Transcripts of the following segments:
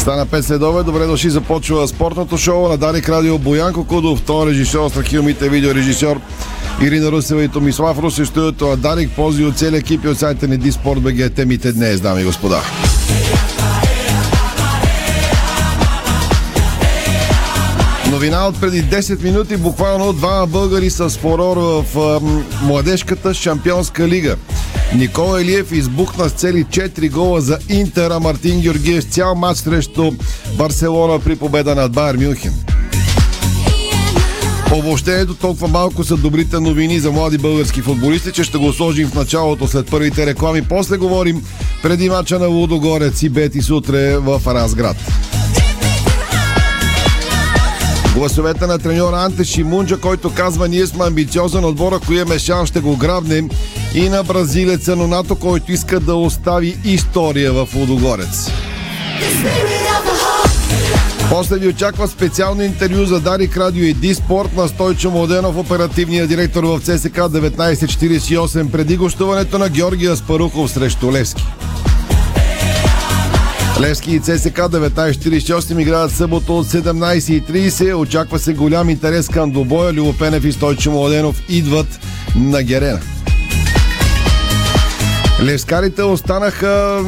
Стана 5 следове. Добре дошли. Започва спортното шоу на Дарик Радио Боянко Кудов, тон режисьор, страхилмите видеорежисьор Ирина Русева и Томислав Русе. Студиото на Дарик пози от целия екип и от сайта ни Диспорт БГ. Темите днес, дами и господа. Новина от преди 10 минути, буквално двама българи с фурор в младежката шампионска лига. Никола Елиев избухна с цели 4 гола за Интер, а Мартин Георгиев цял матч срещу Барселона при победа над Байер Мюнхен. Обобщението толкова малко са добрите новини за млади български футболисти, че ще го сложим в началото след първите реклами. После говорим преди мача на Лудогорец и Бетис утре в Разград. Гласовете на треньора Анте Шимунджа, който казва ние сме амбициозен отбор, ако имаме шанс ще го грабнем и на бразилеца Нонато, който иска да остави история в Лудогорец. После ви очаква специално интервю за Дарик Радио и Диспорт на Стойчо Младенов, оперативния директор в ЦСК 1948, преди гостуването на Георгия Спарухов срещу Левски. Левски и ЦСК 1948 играят събота от 17.30. Очаква се голям интерес към двобоя. Любопенев и Стойчо Младенов идват на Герена. Левскарите останаха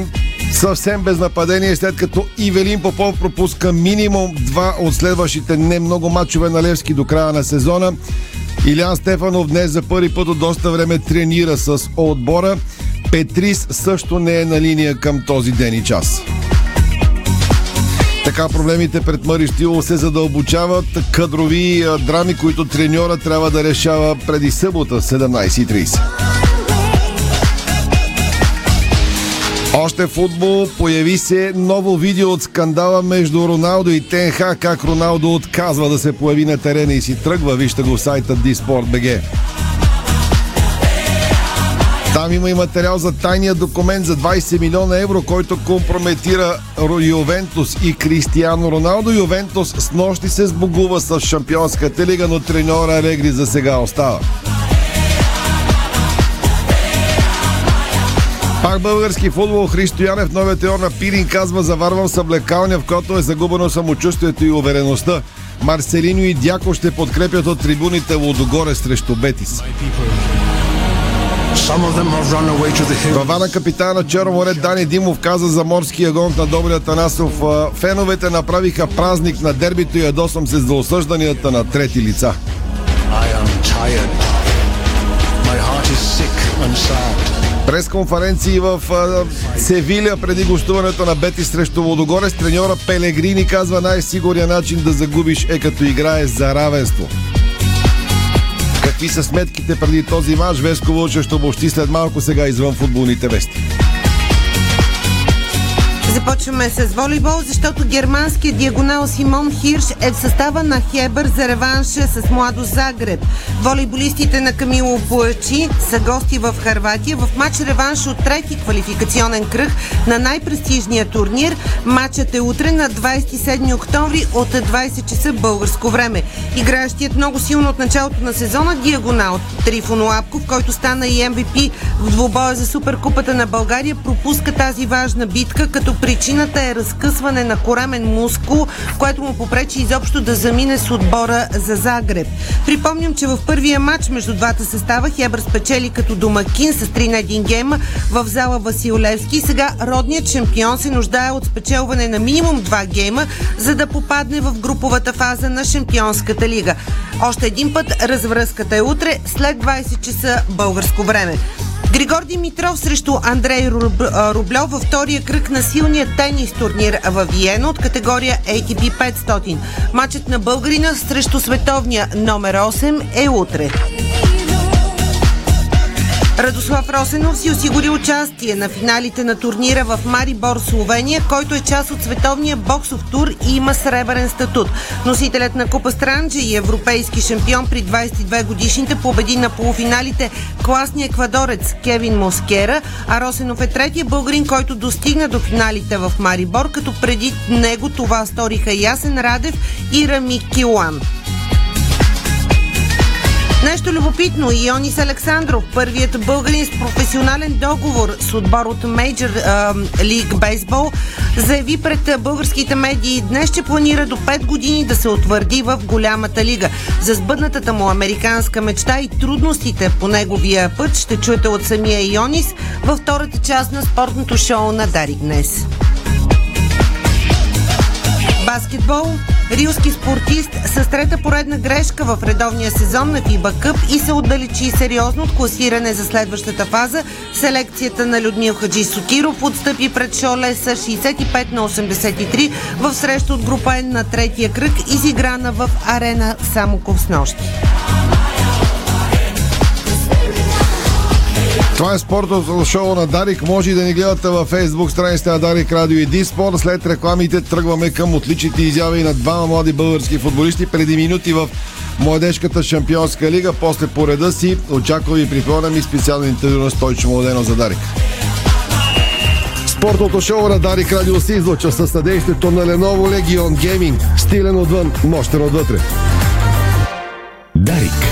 съвсем без нападение, след като Ивелин Попов пропуска минимум два от следващите не много мачове на Левски до края на сезона. Илян Стефанов днес за първи път от доста време тренира с отбора. Петрис също не е на линия към този ден и час. Така проблемите пред Мари се задълбочават. Кадрови драми, които треньора трябва да решава преди събота 17.30. Още футбол появи се ново видео от скандала между Роналдо и ТНХ, как Роналдо отказва да се появи на терена и си тръгва. Вижте го в сайта Disport.bg. Там има и материал за тайния документ за 20 милиона евро, който компрометира Ювентус и Кристиано Роналдо. Ювентус с нощи се сбогува с Шампионската лига, но треньора Алегри за сега остава. Пак български футбол Христо Янев, новият теор на Пирин казва заварвам съблекалня, в която е загубено самочувствието и увереността. Марселино и Дяко ще подкрепят от трибуните Лодогоре срещу Бетис. Глава на капитана на Черно море Дани Димов каза за морския гонг на Добрия Танасов. Феновете направиха празник на дербито и ядосвам се за осъжданията на трети лица. През конференции в Севиля преди гостуването на Бети срещу Водогорец, треньора Пелегрини казва най-сигурният начин да загубиш е като играеш за равенство. Какви са сметките преди този мач? Веско Вълча ще обобщи след малко сега извън футболните вести. Започваме с волейбол, защото германският диагонал Симон Хирш е в състава на Хебър за реванша с Младо Загреб. Волейболистите на Камило Буачи са гости в Харватия в матч реванш от трети квалификационен кръг на най-престижния турнир. Матчът е утре на 27 октомври от 20 часа българско време. Играещият много силно от началото на сезона диагонал Трифон Лапков, който стана и MVP в двубоя за Суперкупата на България, пропуска тази важна битка, като причината е разкъсване на корамен мускул, което му попречи изобщо да замине с отбора за Загреб. Припомням, че в първия матч между двата състава Хебър спечели като домакин с 3 на 1 гейма в зала Васил Левски. Сега родният шампион се нуждае от спечелване на минимум 2 гейма, за да попадне в груповата фаза на Шампионската лига. Още един път развръзката е утре след 20 часа българско време. Григор Димитров срещу Андрей Рублев във втория кръг на силния тенис турнир в Виена от категория ATP 500. Матчът на българина срещу световния номер 8 е утре. Радослав Росенов си осигури участие на финалите на турнира в Марибор, Словения, който е част от световния боксов тур и има сребърен статут. Носителят на Купа Странджа и европейски шампион при 22 годишните победи на полуфиналите класния еквадорец Кевин Москера, а Росенов е третия българин, който достигна до финалите в Марибор, като преди него това сториха Ясен Радев и Рами Килан. Нещо любопитно, Ионис Александров, първият българин с професионален договор с отбор от Мейджор Лиг Бейсбол, заяви пред българските медии днес ще планира до 5 години да се утвърди в голямата лига. За сбъднатата му американска мечта и трудностите по неговия път ще чуете от самия Ионис във втората част на спортното шоу на Дарик днес баскетбол. Рилски спортист с трета поредна грешка в редовния сезон на Фиба Къп и се отдалечи сериозно от класиране за следващата фаза. Селекцията на Людмил Хаджи Сотиров отстъпи пред Шоле с 65 на 83 в среща от група N на третия кръг, изиграна в арена Самоков с нощи. Това е спортното шоу на Дарик. Може и да ни гледате във фейсбук страницата на Дарик Радио и Диспорт. След рекламите тръгваме към отличните изяви на двама млади български футболисти. Преди минути в Младежката шампионска лига. После по реда си очаква ви припомням и специално интервю на Стойчо Младено за Дарик. Спортното шоу на Дарик Радио се излъчва със съдействието на Lenovo Legion Gaming. Стилен отвън, мощен отвътре. Дарик.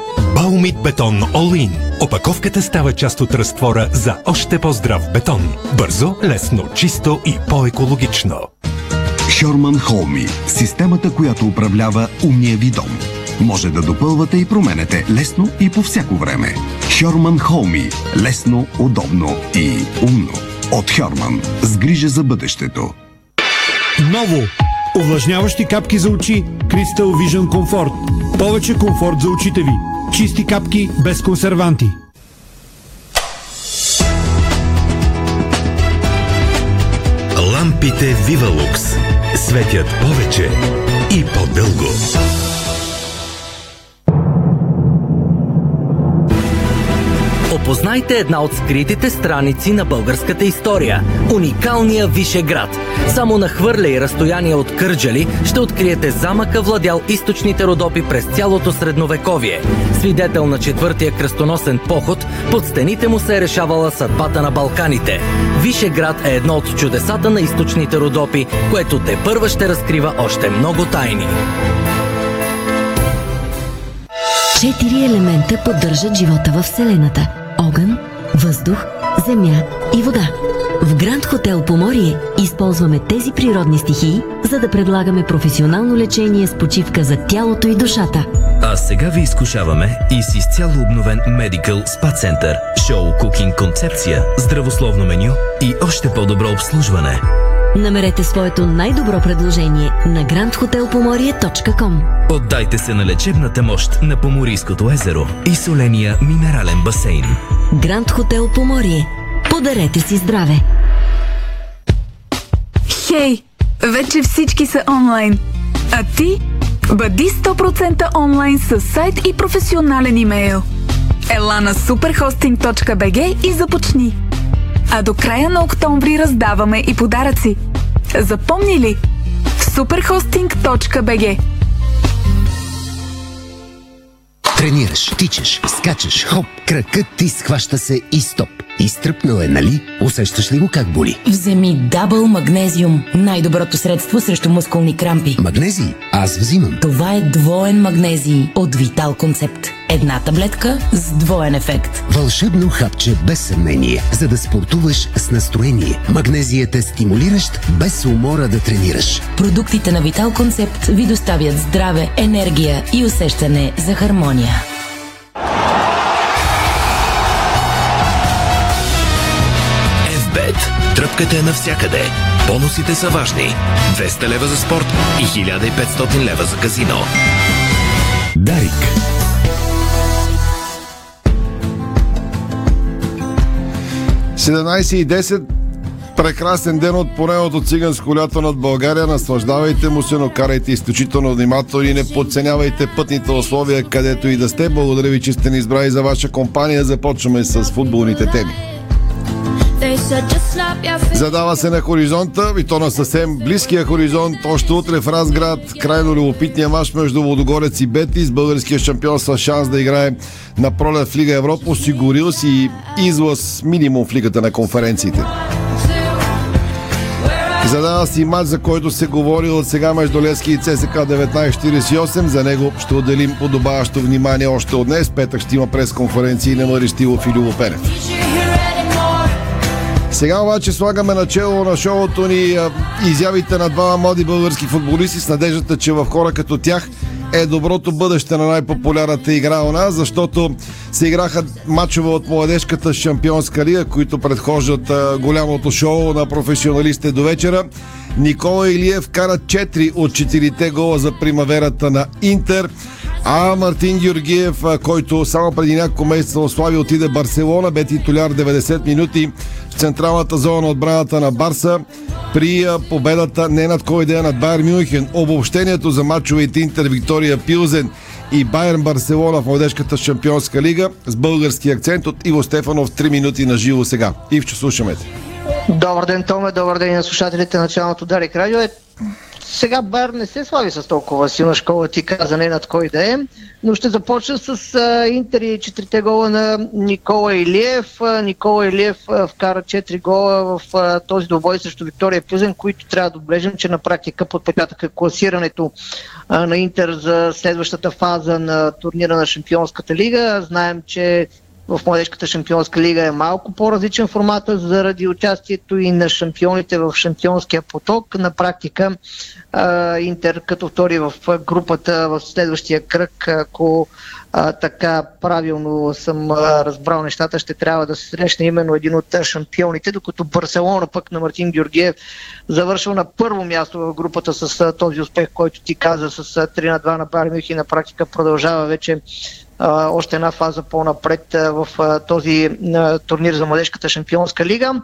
Баумит бетон In. Опаковката става част от разтвора за още по-здрав бетон. Бързо, лесно, чисто и по-екологично. Хьорман Холми – системата, която управлява умния ви дом. Може да допълвате и променете лесно и по всяко време. Хьорман Холми – лесно, удобно и умно. От Хьорман – с грижа за бъдещето. Ново! Увлажняващи капки за очи Crystal Vision Comfort. Повече комфорт за очите ви. Чисти капки без консерванти. Лампите Вивалукс светят повече и по-дълго. Опознайте една от скритите страници на българската история – уникалния Вишеград. Само на хвърля и разстояние от Кърджали ще откриете замъка, владял източните родопи през цялото средновековие. Свидетел на четвъртия кръстоносен поход, под стените му се е решавала съдбата на Балканите. Вишеград е едно от чудесата на източните родопи, което те първа ще разкрива още много тайни. Четири елемента поддържат живота в Вселената – огън, въздух, земя и вода. В Гранд Хотел Поморие използваме тези природни стихии, за да предлагаме професионално лечение с почивка за тялото и душата. А сега ви изкушаваме и с изцяло обновен Medical Spa Center, шоу кукинг концепция, здравословно меню и още по-добро обслужване. Намерете своето най-добро предложение на grandhotelpomorie.com Отдайте се на лечебната мощ на Поморийското езеро и соления минерален басейн. Гранд Хотел Поморие. Подарете си здраве! Хей! Вече всички са онлайн. А ти? Бъди 100% онлайн с сайт и професионален имейл. Ела на superhosting.bg и започни. А до края на октомври раздаваме и подаръци. Запомни ли? В superhosting.bg Тренираш, тичаш, скачаш, хоп, кракът ти схваща се и стоп. Изтръпнал е, нали? Усещаш ли го как боли? Вземи Дабъл Магнезиум. Най-доброто средство срещу мускулни крампи. Магнезий? Аз взимам. Това е двоен магнезий от Витал Концепт. Една таблетка с двоен ефект. Вълшебно хапче без съмнение, за да спортуваш с настроение. Магнезият е стимулиращ, без умора да тренираш. Продуктите на Витал Концепт ви доставят здраве, енергия и усещане за хармония. Подготовката е навсякъде. Бонусите са важни. 200 лева за спорт и 1500 лева за казино. Дарик. и 10 Прекрасен ден от поредното циганско лято над България. Наслаждавайте му се, но карайте изключително внимателно и не подценявайте пътните условия, където и да сте. Благодаря ви, че сте ни избрали за ваша компания. Започваме с футболните теми. Задава се на хоризонта и то на съвсем близкия хоризонт. Още утре в Разград крайно любопитния мач между Водогорец и Бетис. Българския шампион с шанс да играе на пролет в Лига Европа. Осигурил си излъз минимум в Лигата на конференциите. Задава си матч, за който се говори от сега между Лески и ЦСК 1948. За него ще отделим подобаващо внимание още от днес. Петък ще има пресконференции на Мариштилов и Любо Пенев. Сега обаче слагаме начало на шоуто ни изявите на двама млади български футболисти с надеждата, че в хора като тях е доброто бъдеще на най-популярната игра у нас, защото се играха матчове от младежката шампионска лига, които предхождат голямото шоу на професионалистите до вечера. Никола Илиев кара 4 от 4 гола за примаверата на Интер. А Мартин Георгиев, който само преди няколко месеца ослави отиде Барселона, бе титуляр 90 минути в централната зона на отбраната на Барса при победата не над кой да над Байер Мюнхен. Обобщението за матчовете Интер Виктория Пилзен и Байерн Барселона в младежката шампионска лига с български акцент от Иво Стефанов 3 минути на живо сега. Ивче, слушаме те. Добър ден, Томе, добър ден на слушателите на началното Дарик Радио. Е, сега Бар не се слави с толкова силна школа, ти каза не над кой да е, но ще започна с а, Интер и четирите гола на Никола Илиев. А, Никола Илиев а, вкара 4 гола в а, този двобой срещу Виктория Пюзен, които трябва да отбележим, че на практика подпечатаха класирането а, на Интер за следващата фаза на турнира на Шампионската лига. Знаем, че в младежката шампионска лига е малко по-различен формата заради участието и на шампионите в шампионския поток. На практика Интер като втори в групата в следващия кръг, ако така правилно съм разбрал нещата, ще трябва да се срещне именно един от шампионите, докато Барселона пък на Мартин Георгиев завършва на първо място в групата с този успех, който ти каза с а, 3 на 2 на Байер и на практика продължава вече още една фаза по-напред в този турнир за младежката шампионска лига.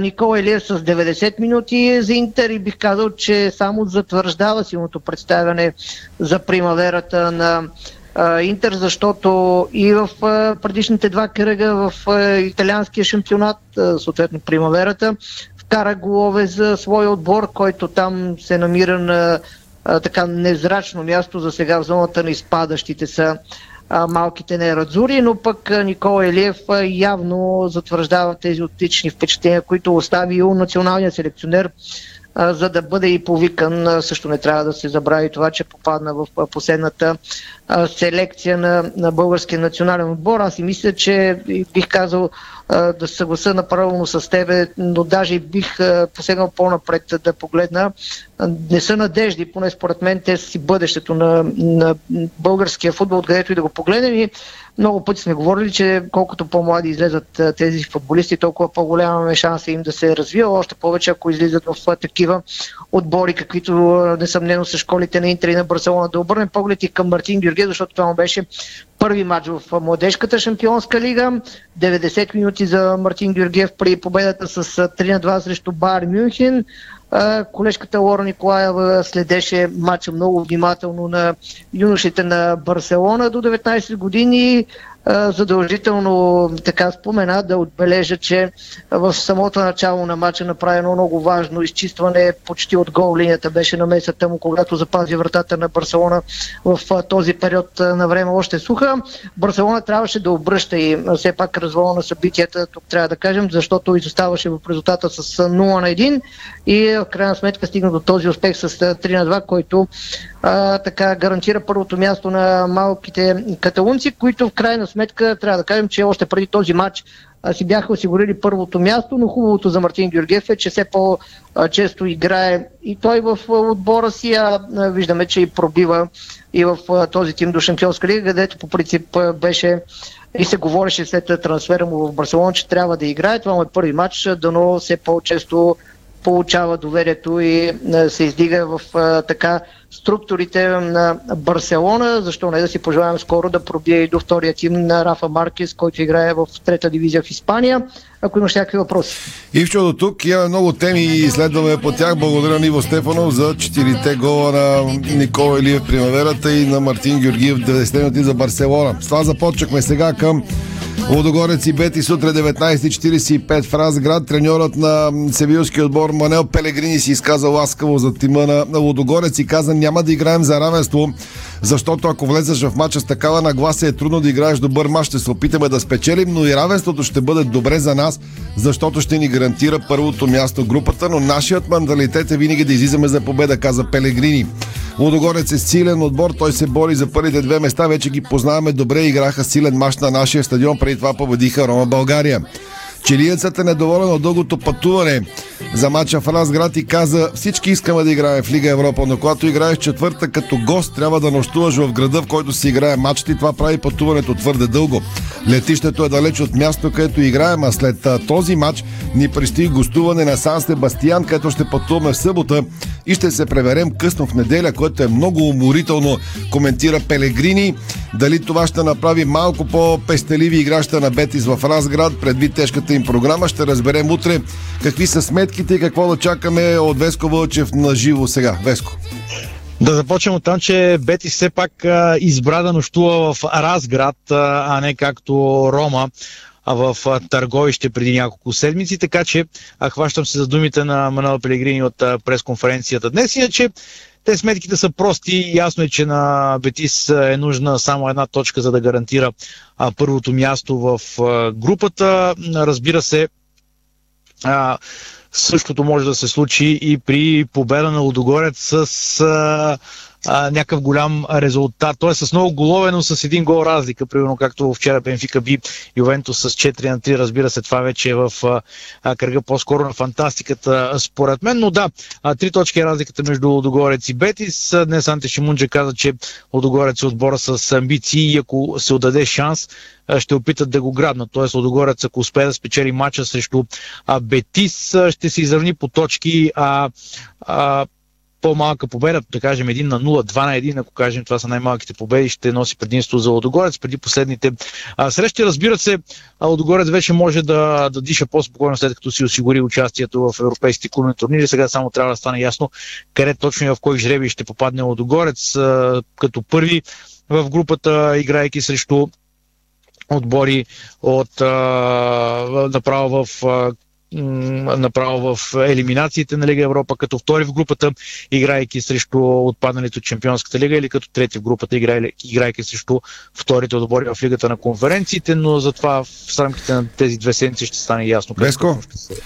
Никола Елиев с 90 минути за Интер и бих казал, че само затвърждава силното представяне за примаверата на Интер, защото и в предишните два кръга в италианския шампионат, съответно примаверата, вкара голове за своя отбор, който там се намира на така незрачно място за сега в зоната на изпадащите са а, малките нерадзури, но пък Никола Елиев явно затвърждава тези отлични впечатления, които остави и у националния селекционер за да бъде и повикан. Също не трябва да се забрави това, че попадна в последната селекция на, на българския национален отбор. Аз и мисля, че бих казал да се съгласа направо с тебе, но даже бих посегнал по-напред да погледна. Не са надежди, поне според мен те си бъдещето на, на българския футбол, откъдето и да го погледнем. И много пъти сме говорили, че колкото по-млади излезат тези футболисти, толкова по-голяма шанса им да се развива. Още повече, ако излизат в такива отбори, каквито несъмнено са школите на Интер и на Барселона. Да обърнем поглед и към Мартин Георгиев, защото това му беше първи матч в младежката шампионска лига. 90 минути за Мартин Георгиев при победата с 3 на 2 срещу Бар Мюнхен. Колежката Лора Николаева следеше матча много внимателно на юношите на Барселона до 19 години задължително така спомена да отбележа, че в самото начало на матча направено много важно изчистване почти от гол линията беше намесата му, когато запази вратата на Барселона в този период на време още суха. Барселона трябваше да обръща и все пак развола на събитията, тук трябва да кажем, защото изоставаше в резултата с 0 на 1 и в крайна сметка стигна до този успех с 3 на 2, който а, така гарантира първото място на малките каталунци, които в крайна сметка трябва да кажем, че още преди този матч си бяха осигурили първото място, но хубавото за Мартин Георгиев е, че все по-често играе и той в отбора си, а виждаме, че и пробива и в този тим до Шампионска лига, където по принцип беше и се говореше след трансфера му в Барселона, че трябва да играе. Това му е първи матч, дано все по-често получава доверието и се издига в така структурите на Барселона. Защо не да си пожелаем скоро да пробие и до втория тим на Рафа Маркес, който играе в трета дивизия в Испания. Ако имаш някакви въпроси. Ивчо, до тук имаме много теми и изследваме по тях. Благодаря на Иво Стефанов за четирите гола на Никола Илиев примаверата и на Мартин Георгиев 90 минути за Барселона. С това започнахме сега към Лодогорец и Бети сутре 19.45 в Разград. Треньорът на Севилския отбор Манел Пелегрини си изказа ласкаво за тима на Лодогорец и каза няма да играем за равенство, защото ако влезеш в матча с такава нагласа е трудно да играеш добър мач. Ще се опитаме да спечелим, но и равенството ще бъде добре за нас, защото ще ни гарантира първото място групата, но нашият менталитет е винаги да излизаме за победа, каза Пелегрини. Лудогорец е силен отбор, той се бори за първите две места, вече ги познаваме добре, играха силен мач на нашия стадион, преди това победиха Рома България. Чилиецът е недоволен от дългото пътуване за матча в Разград и каза всички искаме да играем в Лига Европа, но когато играеш четвърта като гост, трябва да нощуваш в града, в който си играе матчът и това прави пътуването твърде дълго. Летището е далеч от място, където играем, а след този матч ни предстои гостуване на Сан Себастиян, където ще пътуваме в събота и ще се преверем късно в неделя, което е много уморително, коментира Пелегрини. Дали това ще направи малко по-пестеливи играща на Бетис в Разград, предвид тежката им програма, ще разберем утре какви са сметките и какво да чакаме от Веско Вълчев на живо сега. Веско. Да започнем от там, че Бети все пак а, избра да нощува в Разград, а, не както Рома в Търговище преди няколко седмици, така че хващам се за думите на Мануел Пелегрини от пресконференцията днес. Иначе те сметките са прости. Ясно е, че на Бетис е нужна само една точка, за да гарантира първото място в групата. Разбира се, а, същото може да се случи и при победа на Лудогорец с а, а, някакъв голям резултат. Е с много голове, но с един гол разлика, примерно както вчера Бенфика би Ювентус с 4 на 3. Разбира се, това вече е в а, кръга по-скоро на фантастиката, според мен. Но да, а, три точки е разликата между Лодогорец и Бетис. Днес Анте Шимунджа каза, че Лодогорец е отбора с амбиции и ако се отдаде шанс, ще опитат да го грабнат. Тоест Лодогорец, ако успее да спечели матча срещу Бетис, ще се изравни по точки, а, а по-малка победа, да кажем 1 на 0, 2 на 1, ако кажем това са най-малките победи, ще носи предимство за Лодогорец преди последните а, срещи. Разбира се, Лодогорец вече може да, да диша по-спокойно след като си осигури участието в европейските клубни турнири. Сега само трябва да стане ясно къде точно и в кой жреби ще попадне Лодогорец а, като първи в групата, играйки срещу отбори от а, направо в а, направо в елиминациите на Лига Европа, като втори в групата, играйки срещу отпадналите от Чемпионската лига или като трети в групата, играйки срещу вторите отбори в Лигата на конференциите, но затова в рамките на тези две седмици ще стане ясно. Беско,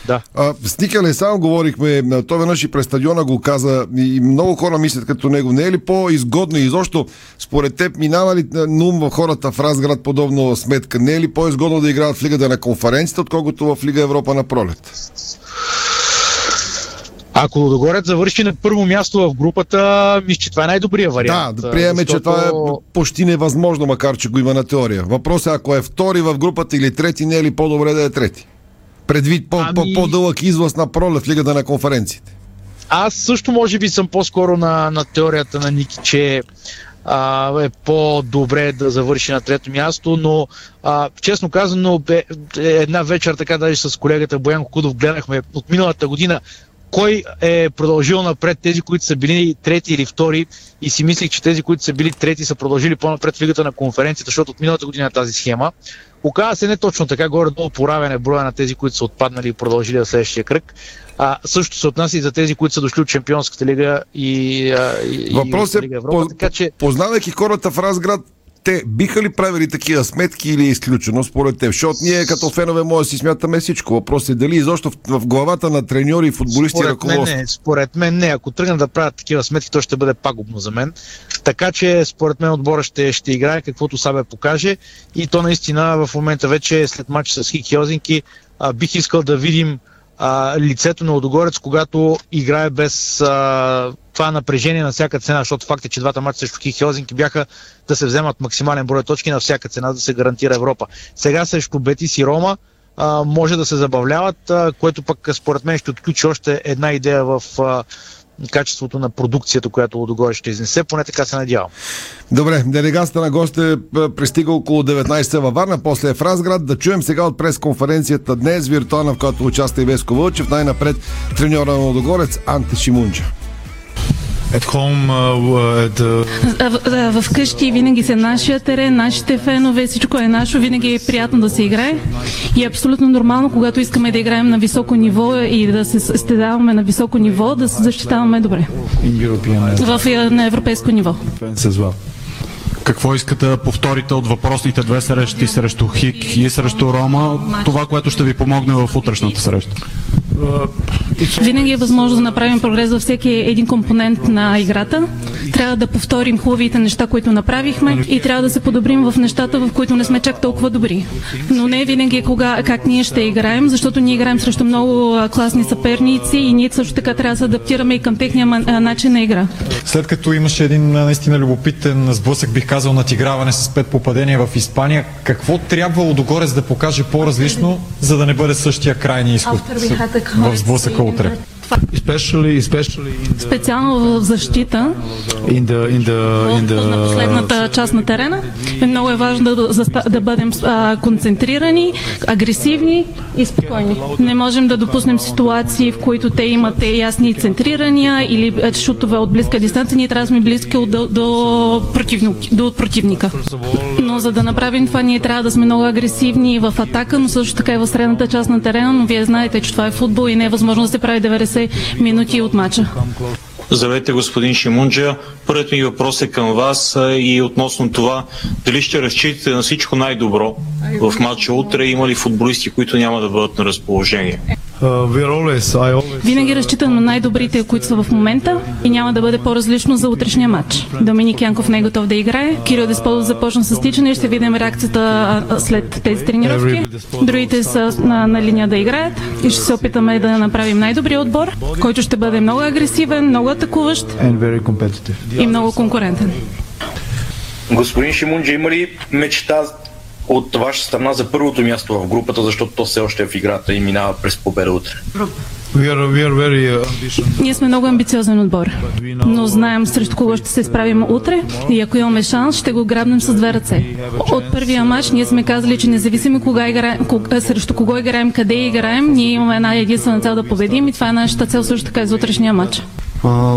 да. а, с Никеле само говорихме, той веднъж и през стадиона го каза и много хора мислят като него. Не е ли по-изгодно и изобщо според теб минава ли на ум в хората в Разград подобно сметка? Не е ли по-изгодно да играят в Лигата на конференцията, отколкото в Лига Европа на пролет? Ако Лудогорец завърши на първо място в групата, мисля, че това е най-добрият вариант. Да, да приеме, защото... че това е почти невъзможно, макар че го има на теория. Въпросът е, ако е втори в групата или трети, не е ли по-добре да е трети? Предвид ами... по-дълъг излъз на пролет в лигата на конференциите. Аз също може би съм по-скоро на, на теорията на Ники, че а, е по-добре да завърши на трето място, но а, честно казано, бе, една вечер така даже с колегата Боян Кудов гледахме от миналата година кой е продължил напред тези, които са били трети или втори и си мислих, че тези, които са били трети, са продължили по-напред в лигата на конференцията, защото от миналата година е тази схема. Оказва се не точно така, горе-долу поравяне броя на тези, които са отпаднали и продължили в следващия кръг. А, също се отнася и за тези, които са дошли от Чемпионската лига и, а, и Въпрос е, Лига Европа. По, така, че... познавайки хората в Разград, те биха ли правили такива сметки или е изключено според теб? Защото ние като фенове може да си смятаме всичко. Въпрос е дали изобщо в, в главата на треньори и футболисти според ръководство. Мен не, според мен не. Ако тръгнат да правят такива сметки, то ще бъде пагубно за мен. Така че според мен отбора ще, ще играе каквото Сабе покаже и то наистина в момента вече след матч с Хик Йозинки бих искал да видим а, лицето на Лудогорец, когато играе без а, това напрежение на всяка цена, защото факт е, че двата мача срещу Хик Хелзинки бяха да се вземат максимален брой точки на всяка цена, да се гарантира Европа. Сега срещу Бетис и Рома а, може да се забавляват, а, което пък според мен ще отключи още една идея в а, качеството на продукцията, която Лудогорец ще изнесе, поне така се надявам. Добре, делегацията на госте пристига около 19 във Варна, после е в Разград. Да чуем сега от пресконференцията днес, виртуална, в която участва и Веско Вълчев, най-напред треньора на Лудогорец Анте Шимунджа. At home, uh, at, uh... В къщи винаги са нашия терен, нашите фенове, всичко е наше, винаги е приятно да се играе. И е абсолютно нормално, когато искаме да играем на високо ниво и да се стедаваме на високо ниво, да се защитаваме добре. В, на европейско ниво. Какво искате да повторите от въпросните две срещи срещу Хик и срещу Рома, това, което ще ви помогне в утрешната среща? Винаги е възможно да направим прогрес във всеки един компонент на играта. Трябва да повторим хубавите неща, които направихме и трябва да се подобрим в нещата, в които не сме чак толкова добри. Но не винаги е кога, как ние ще играем, защото ние играем срещу много класни съперници и ние също така трябва да се адаптираме и към техния начин на игра. След като имаше един наистина любопитен сблъсък, бих казал, натиграване с пет попадения в Испания, какво трябвало догорец да покаже по-различно, за да не бъде същия крайни изход в сблъсъка утре? Специално в защита. In the, in the, in the... На последната част на терена. Е много е важно да, да бъдем а, концентрирани, агресивни и спокойни. Не можем да допуснем ситуации, в които те имат ясни центрирания или шутове от близка дистанция. Ние трябва да сме близки до, до, противник, до противника. Но за да направим това, ние трябва да сме много агресивни в атака, но също така и в средната част на терена. Но вие знаете, че това е футбол и не е възможно да се прави 90 90 минути от мача. Здравейте, господин Шимунджа. Първият ми въпрос е към вас и относно това дали ще разчитате на всичко най-добро в матча утре. Има ли футболисти, които няма да бъдат на разположение? Uh, Винаги разчитам на най-добрите, които са в момента и няма да бъде по-различно за утрешния матч. Доминик Янков не е готов да играе. Кирил Десполов започна с тичане и ще видим реакцията след тези тренировки. Другите са на, на линия да играят и ще се опитаме да направим най-добрия отбор, който ще бъде много агресивен, много атакуващ и много конкурентен. Господин Шимунджи, има ли мечта от ваша страна за първото място в групата, защото то все още е в играта и минава през победа утре? We are, we are very, uh, Ние сме много амбициозен отбор, но знаем срещу кого ще се справим утре и ако имаме шанс, ще го грабнем с две ръце. От първия матч ние сме казали, че независимо кога играем, кога, срещу кого играем, къде играем, ние имаме една единствена цел да победим и това е нашата цел също така и за утрешния матч.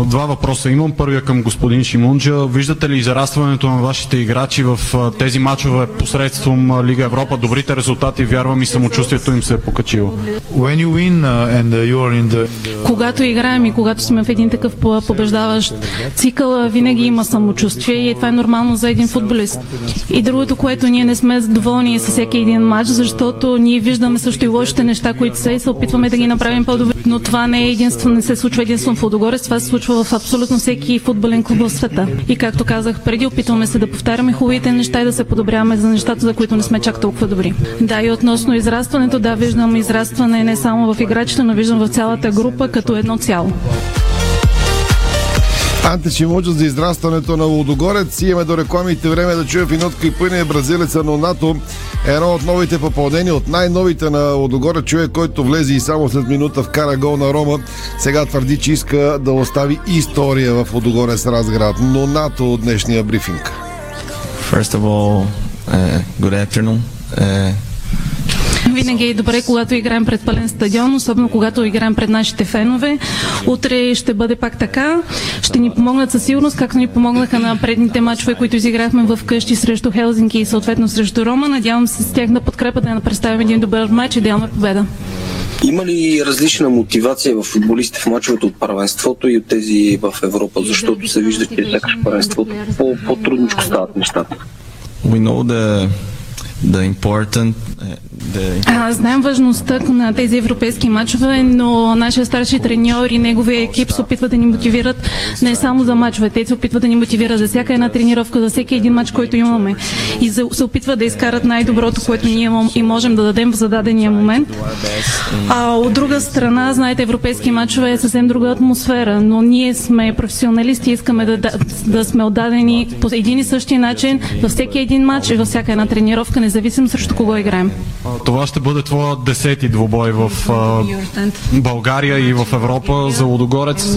Два въпроса имам. Първия към господин Шимунджа. Виждате ли израстването на вашите играчи в тези матчове посредством Лига Европа? Добрите резултати, вярвам и самочувствието им се е покачило. The... Когато играем и когато сме в един такъв побеждаващ цикъл, винаги има самочувствие и това е нормално за един футболист. И другото, което ние не сме доволни с всеки един матч, защото ние виждаме също и лошите неща, които са и се опитваме да ги направим по-добре. Но това не е единствено, не се случва единствено в Лудогорец, това се случва в абсолютно всеки футболен клуб в света. И както казах преди, опитваме се да повтаряме хубавите неща и да се подобряваме за нещата, за които не сме чак толкова добри. Да, и относно израстването, да, виждам израстване не само в играчите, но виждам в цялата група като едно цяло. Анте Шимуджа за израстването на Лудогорец. Имаме до рекламите време да чуем Финотка и Пъния, бразилеца на НАТО. Едно от новите попълнения, от най-новите на Лудогорец, човек, който влезе и само след минута вкара гол на Рома. Сега твърди, че иска да остави история в Лудогорец Разград. Но НАТО от днешния брифинг. First of all, uh, good afternoon. Uh, винаги е добре, когато играем пред пълен стадион, особено когато играем пред нашите фенове. Утре ще бъде пак така. Ще ни помогнат със сигурност, както ни помогнаха на предните матчове, които изиграхме в къщи срещу Хелзинки и съответно срещу Рома. Надявам се с тях да подкрепа да представим един добър матч и да имаме победа. Има ли различна мотивация в футболистите в мачовете от първенството и от тези в Европа, защото се вижда, че така първенството по-трудничко стават нещата? We know the the important uh, the знаем важността на тези европейски матчове, но нашия старши треньор и неговия екип се опитват да ни мотивират не само за матчове, те се опитват да ни мотивират за всяка една тренировка, за всеки един матч, който имаме. И се опитват да изкарат най-доброто, което ние и можем да дадем в зададения момент. А от друга страна, знаете, европейски матчове е съвсем друга атмосфера, но ние сме професионалисти и искаме да, да, да сме отдадени по един и същи начин във всеки един матч и във всяка една тренировка, независимо срещу кого играем. Това ще бъде твоя десети двубой в България и в Европа за Лудогорец.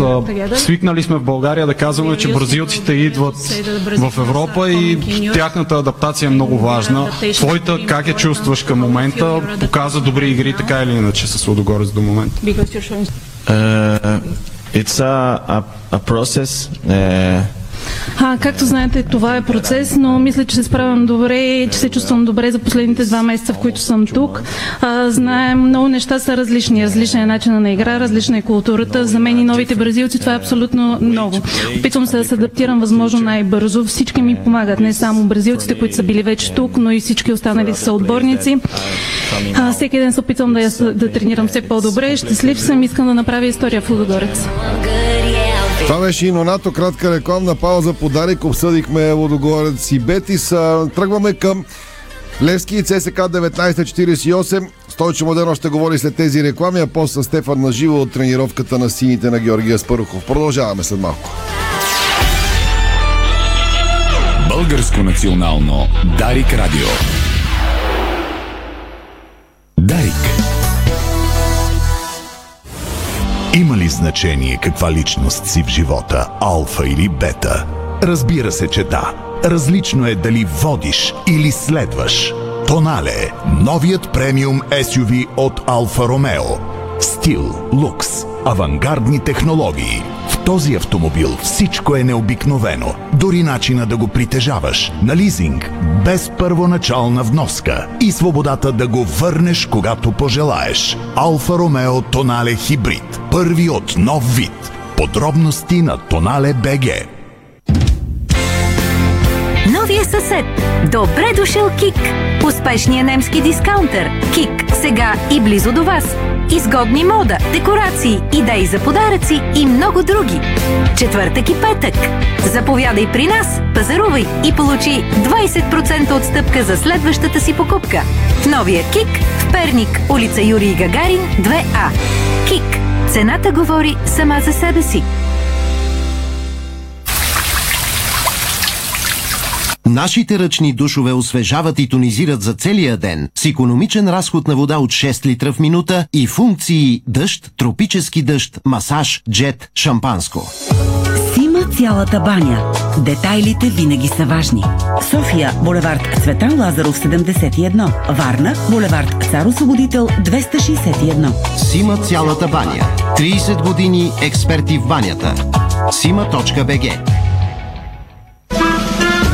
Свикнали сме в България да казваме, че бразилците идват в Европа и тяхната адаптация е много важна. Твоята как я чувстваш към момента? Показа добри игри така или иначе с Лудогорец до момента. uh, it's a, a, a process uh, А, както знаете, това е процес, но мисля, че се справям добре и че се чувствам добре за последните два месеца, в които съм тук. А, знаем, много неща са различни. Различен е начина на игра, различна е културата. За мен и новите бразилци това е абсолютно ново. Опитвам се да се адаптирам възможно най-бързо. Всички ми помагат, не само бразилците, които са били вече тук, но и всички останали са отборници. А, всеки ден се опитвам да, я, да тренирам все по-добре. Щастлив съм, искам да направя история в Лудогорец. Това беше и Нонато, кратка рекламна пауза. Подарик обсъдихме Лодогорец и Бетис. Тръгваме към Левски и ЦСК 1948. Стойчо Модерно ще говори след тези реклами, а после Стефан на живо от тренировката на сините на Георгия Спарухов. Продължаваме след малко. Българско национално Дарик Радио. Дарик. Има ли значение каква личност си в живота, алфа или бета? Разбира се, че да. Различно е дали водиш или следваш. Тонале – новият премиум SUV от Алфа Ромео. Стил, лукс, авангардни технологии. Този автомобил всичко е необикновено. Дори начина да го притежаваш. На лизинг, без първоначална вноска. И свободата да го върнеш, когато пожелаеш. Алфа Ромео Тонале Хибрид. Първи от нов вид. Подробности на Тонале БГ. Съсед. Добре дошъл Кик. Успешния немски дискаунтер. Кик. Сега и близо до вас. Изгодни мода, декорации, идеи за подаръци и много други. Четвъртък и петък. Заповядай при нас, пазарувай и получи 20% отстъпка за следващата си покупка. В новия Кик в Перник, улица Юрий Гагарин, 2А. Кик. Цената говори сама за себе си. Нашите ръчни душове освежават и тонизират за целия ден с економичен разход на вода от 6 литра в минута и функции дъжд, тропически дъжд, масаж, джет, шампанско. Сима цялата баня. Детайлите винаги са важни. София, булевард Цветан Лазаров 71. Варна, булевард Цар Освободител 261. Сима цялата баня. 30 години експерти в банята. Сима.бг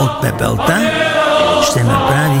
От пепелта ще направи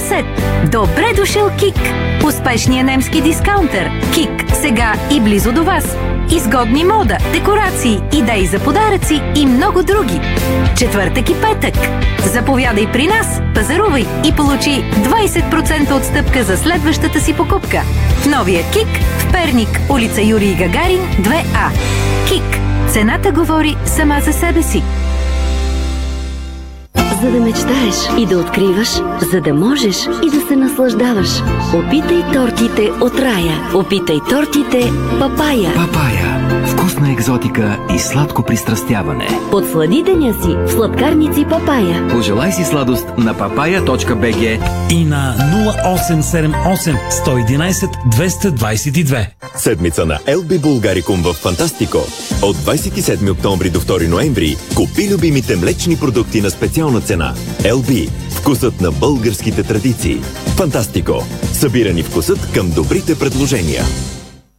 съсед. Добре дошъл Кик. Успешния немски дискаунтер. Кик. Сега и близо до вас. Изгодни мода, декорации, идеи за подаръци и много други. Четвъртък и петък. Заповядай при нас, пазарувай и получи 20% отстъпка за следващата си покупка. В новия Кик в Перник, улица Юрий Гагарин, 2А. Кик. Цената говори сама за себе си. За да мечтаеш и да откриваш, за да можеш и да се наслаждаваш. Опитай тортите от рая. Опитай тортите Папая. Папая. Вкусна екзотика и сладко пристрастяване. Подслади деня си в сладкарници Папая. Пожелай си сладост на papaya.bg и на 0878 111 222. Седмица на LB Булгарикум в Фантастико. От 27 октомври до 2 ноември купи любимите млечни продукти на специална цена. LB. Вкусът на българските традиции. Фантастико. Събирани вкусът към добрите предложения.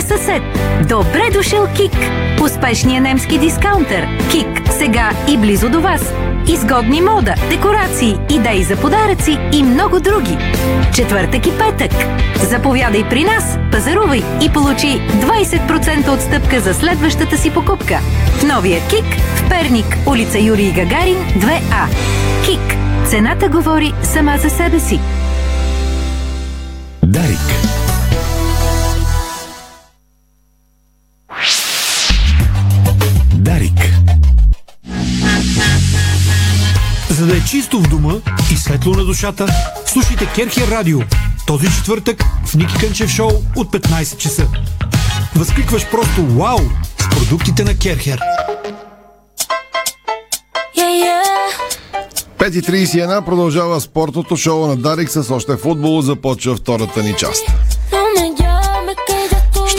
Новия съсед. Добре дошъл Кик. Успешния немски дискаунтер. Кик. Сега и близо до вас. Изгодни мода, декорации, идеи за подаръци и много други. Четвъртък и петък. Заповядай при нас, пазарувай и получи 20% отстъпка за следващата си покупка. В новия Кик в Перник, улица Юрий Гагарин, 2А. Кик. Цената говори сама за себе си. Дарик. Е чисто в дома и светло на душата, слушайте Керхер Радио. Този четвъртък в Ники Кънчев шоу от 15 часа. Възкликваш просто вау с продуктите на Керхер. 5.31 продължава спортното шоу на Дарик с още футбол. Започва втората ни част.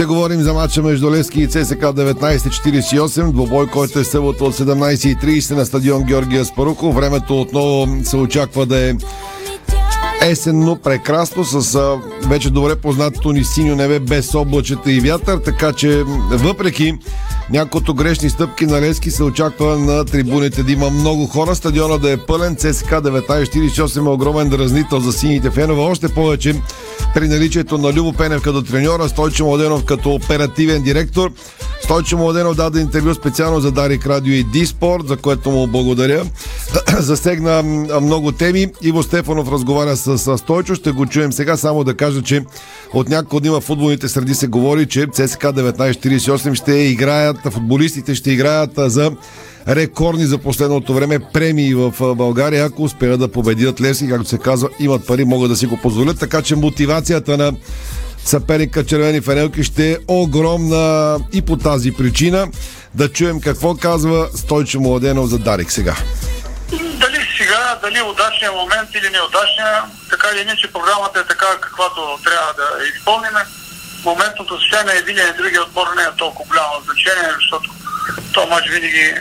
Ще говорим за матча между Лески и ЦСК 1948, двобой, който е събота от 17.30 на стадион Георгия Спарухо. Времето отново се очаква да е есенно, прекрасно, с вече добре познатото ни синьо небе без облачета и вятър, така че въпреки няколкото грешни стъпки на Лески се очаква на трибуните да има много хора, стадиона да е пълен, ЦСК 1948 е огромен дразнител за сините фенове, още повече при наличието на Любо Пенев като треньора, Стойчо Младенов като оперативен директор. Стойчо Младенов даде интервю специално за Дарик Радио и Диспорт, за което му благодаря. Засегна много теми. Иво Стефанов разговаря с Стойчо. Ще го чуем сега. Само да кажа, че от няколко дни в футболните среди се говори, че ЦСК 1948 ще играят, футболистите ще играят за рекордни за последното време премии в България, ако успеят да победят Левски, както се казва, имат пари, могат да си го позволят, така че мотивацията на съперника червени фанелки ще е огромна и по тази причина. Да чуем какво казва Стойчо Младенов за Дарик сега. Дали сега, дали е удачният момент или неудачния, така или иначе програмата е така, каквато трябва да изпълним. Моментното състояние един или другия отбор не е толкова голямо значение, защото то матч винаги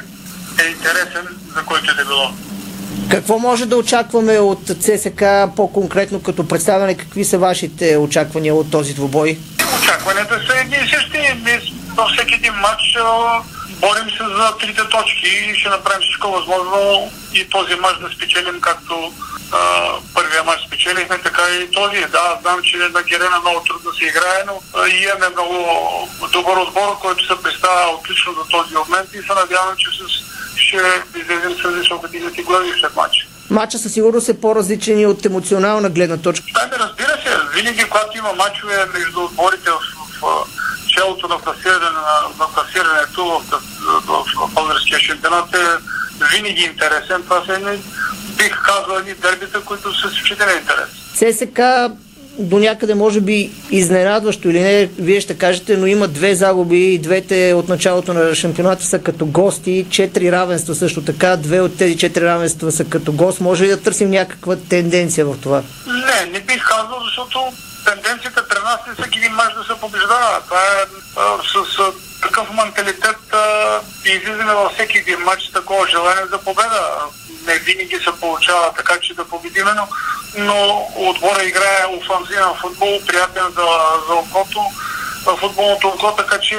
е интересен за който е да било. Какво може да очакваме от ЦСК по-конкретно като представяне? Какви са вашите очаквания от този двубой? Очакванията са едни и същи. Във всеки един матч борим се за трите точки и ще направим всичко възможно и този матч да спечелим както а, първия матч спечелихме, така и този. Да, знам, че на Герена много трудно се играе, но а, и имаме много добър отбор, който се представя отлично за този момент и се надявам, че с ще излезем с високодигнати глави след матча. Матча със сигурност е по-различен и от емоционална гледна точка. Да, да, разбира се. Винаги, когато има матчове между отборите в, в, в челото на, класиране, на, на класирането в, в, в, в българския шампионат е винаги интересен. Това са едни, бих казал, едни дербита, които са изключителен интерес. ЦСК до някъде може би изненадващо или не, вие ще кажете, но има две загуби и двете от началото на шампионата са като гости, четири равенства също така, две от тези четири равенства са като гост. Може ли да търсим някаква тенденция в това? Не, не бих казал, защото тенденцията при нас е всеки един мач да се побеждава. Това е с, с такъв менталитет излизаме във всеки един матч такова желание за победа. Не винаги се получава така, че да победиме, но, но отбора играе офанзивен футбол, приятен за, за окото, футболното око, така че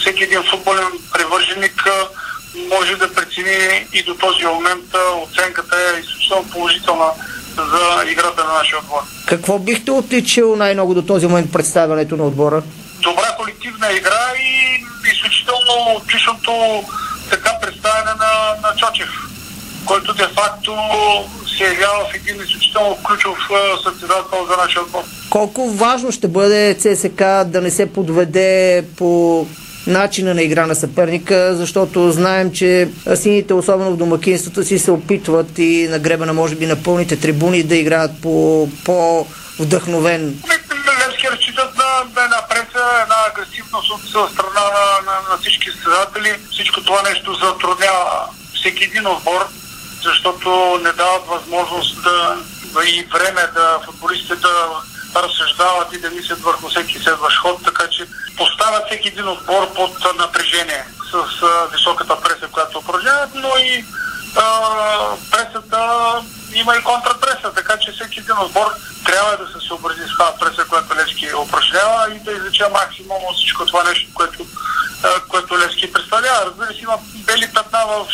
всеки един футболен привърженик може да прецени и до този момент оценката е изключително положителна за играта на нашия отбор. Какво бихте отличил най-много до този момент представянето на отбора? Добра колективна игра и изключително отличното така представяне на, на Чочев, който де-факто се явява в един изключително ключов състезател за нашия отбор. Колко важно ще бъде ЦСК да не се подведе по начина на игра на съперника, защото знаем, че сините, особено в домакинствата си, се опитват и на гребена, може би, на пълните трибуни да играят по по-вдъхновен. Левски разчитат на, на една преса, една агресивност от страна на, на, на всички състезатели. Всичко това нещо затруднява всеки един отбор, защото не дават възможност да, и време да футболистите да разсъждават и да мислят върху всеки следващ ход, така че поставят всеки един отбор под напрежение с а, високата преса, която упражняват, но и а, пресата има и контрапреса, така че всеки един отбор трябва да се съобрази с това преса, която Левски упражнява и да излече максимум от всичко това нещо, което, а, което Левски представлява. Разбира се, има бели петна в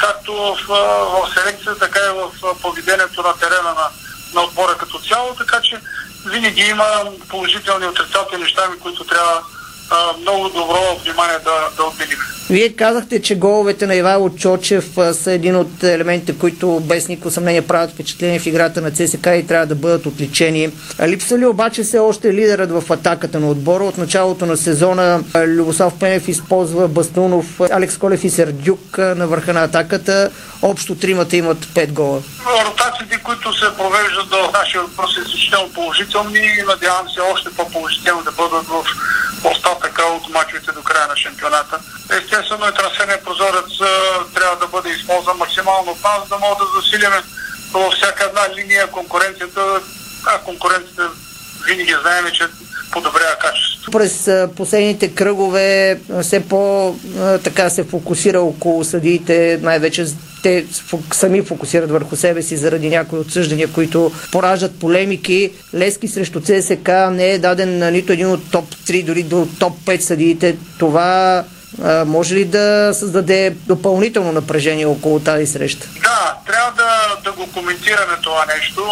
както в, в селекцията, така и в поведението на терена на, на отбора като цяло, така че винаги има положителни отрицателни неща, които трябва а, много добро внимание да, да отделим. Вие казахте, че головете на Ивайло Чочев а, са един от елементите, които без никакво съмнение правят впечатление в играта на ЦСК и трябва да бъдат отличени. Липса ли обаче все още лидерът в атаката на отбора? От началото на сезона Любослав Пенев използва Бастунов, Алекс Колев и Сердюк на върха на атаката. Общо тримата имат 5 гола. Ротациите, които се провеждат до нашия въпрос са изключително положителни и надявам се още по-положително да бъдат в остатъка от мачовете до края на шампионата. Естествено и трансферният прозорец трябва да бъде използван максимално от нас, да могат да засилиме във всяка една линия конкуренцията, а конкуренцията винаги знаем, че подобрява качеството. През последните кръгове все по така се фокусира около съдиите, най-вече те сами фокусират върху себе си заради някои отсъждания, които пораждат полемики. Лески срещу ЦСК не е даден на нито един от топ 3, дори до топ 5 съдиите. Това може ли да създаде допълнително напрежение около тази среща? Да, трябва да, да го коментираме това нещо,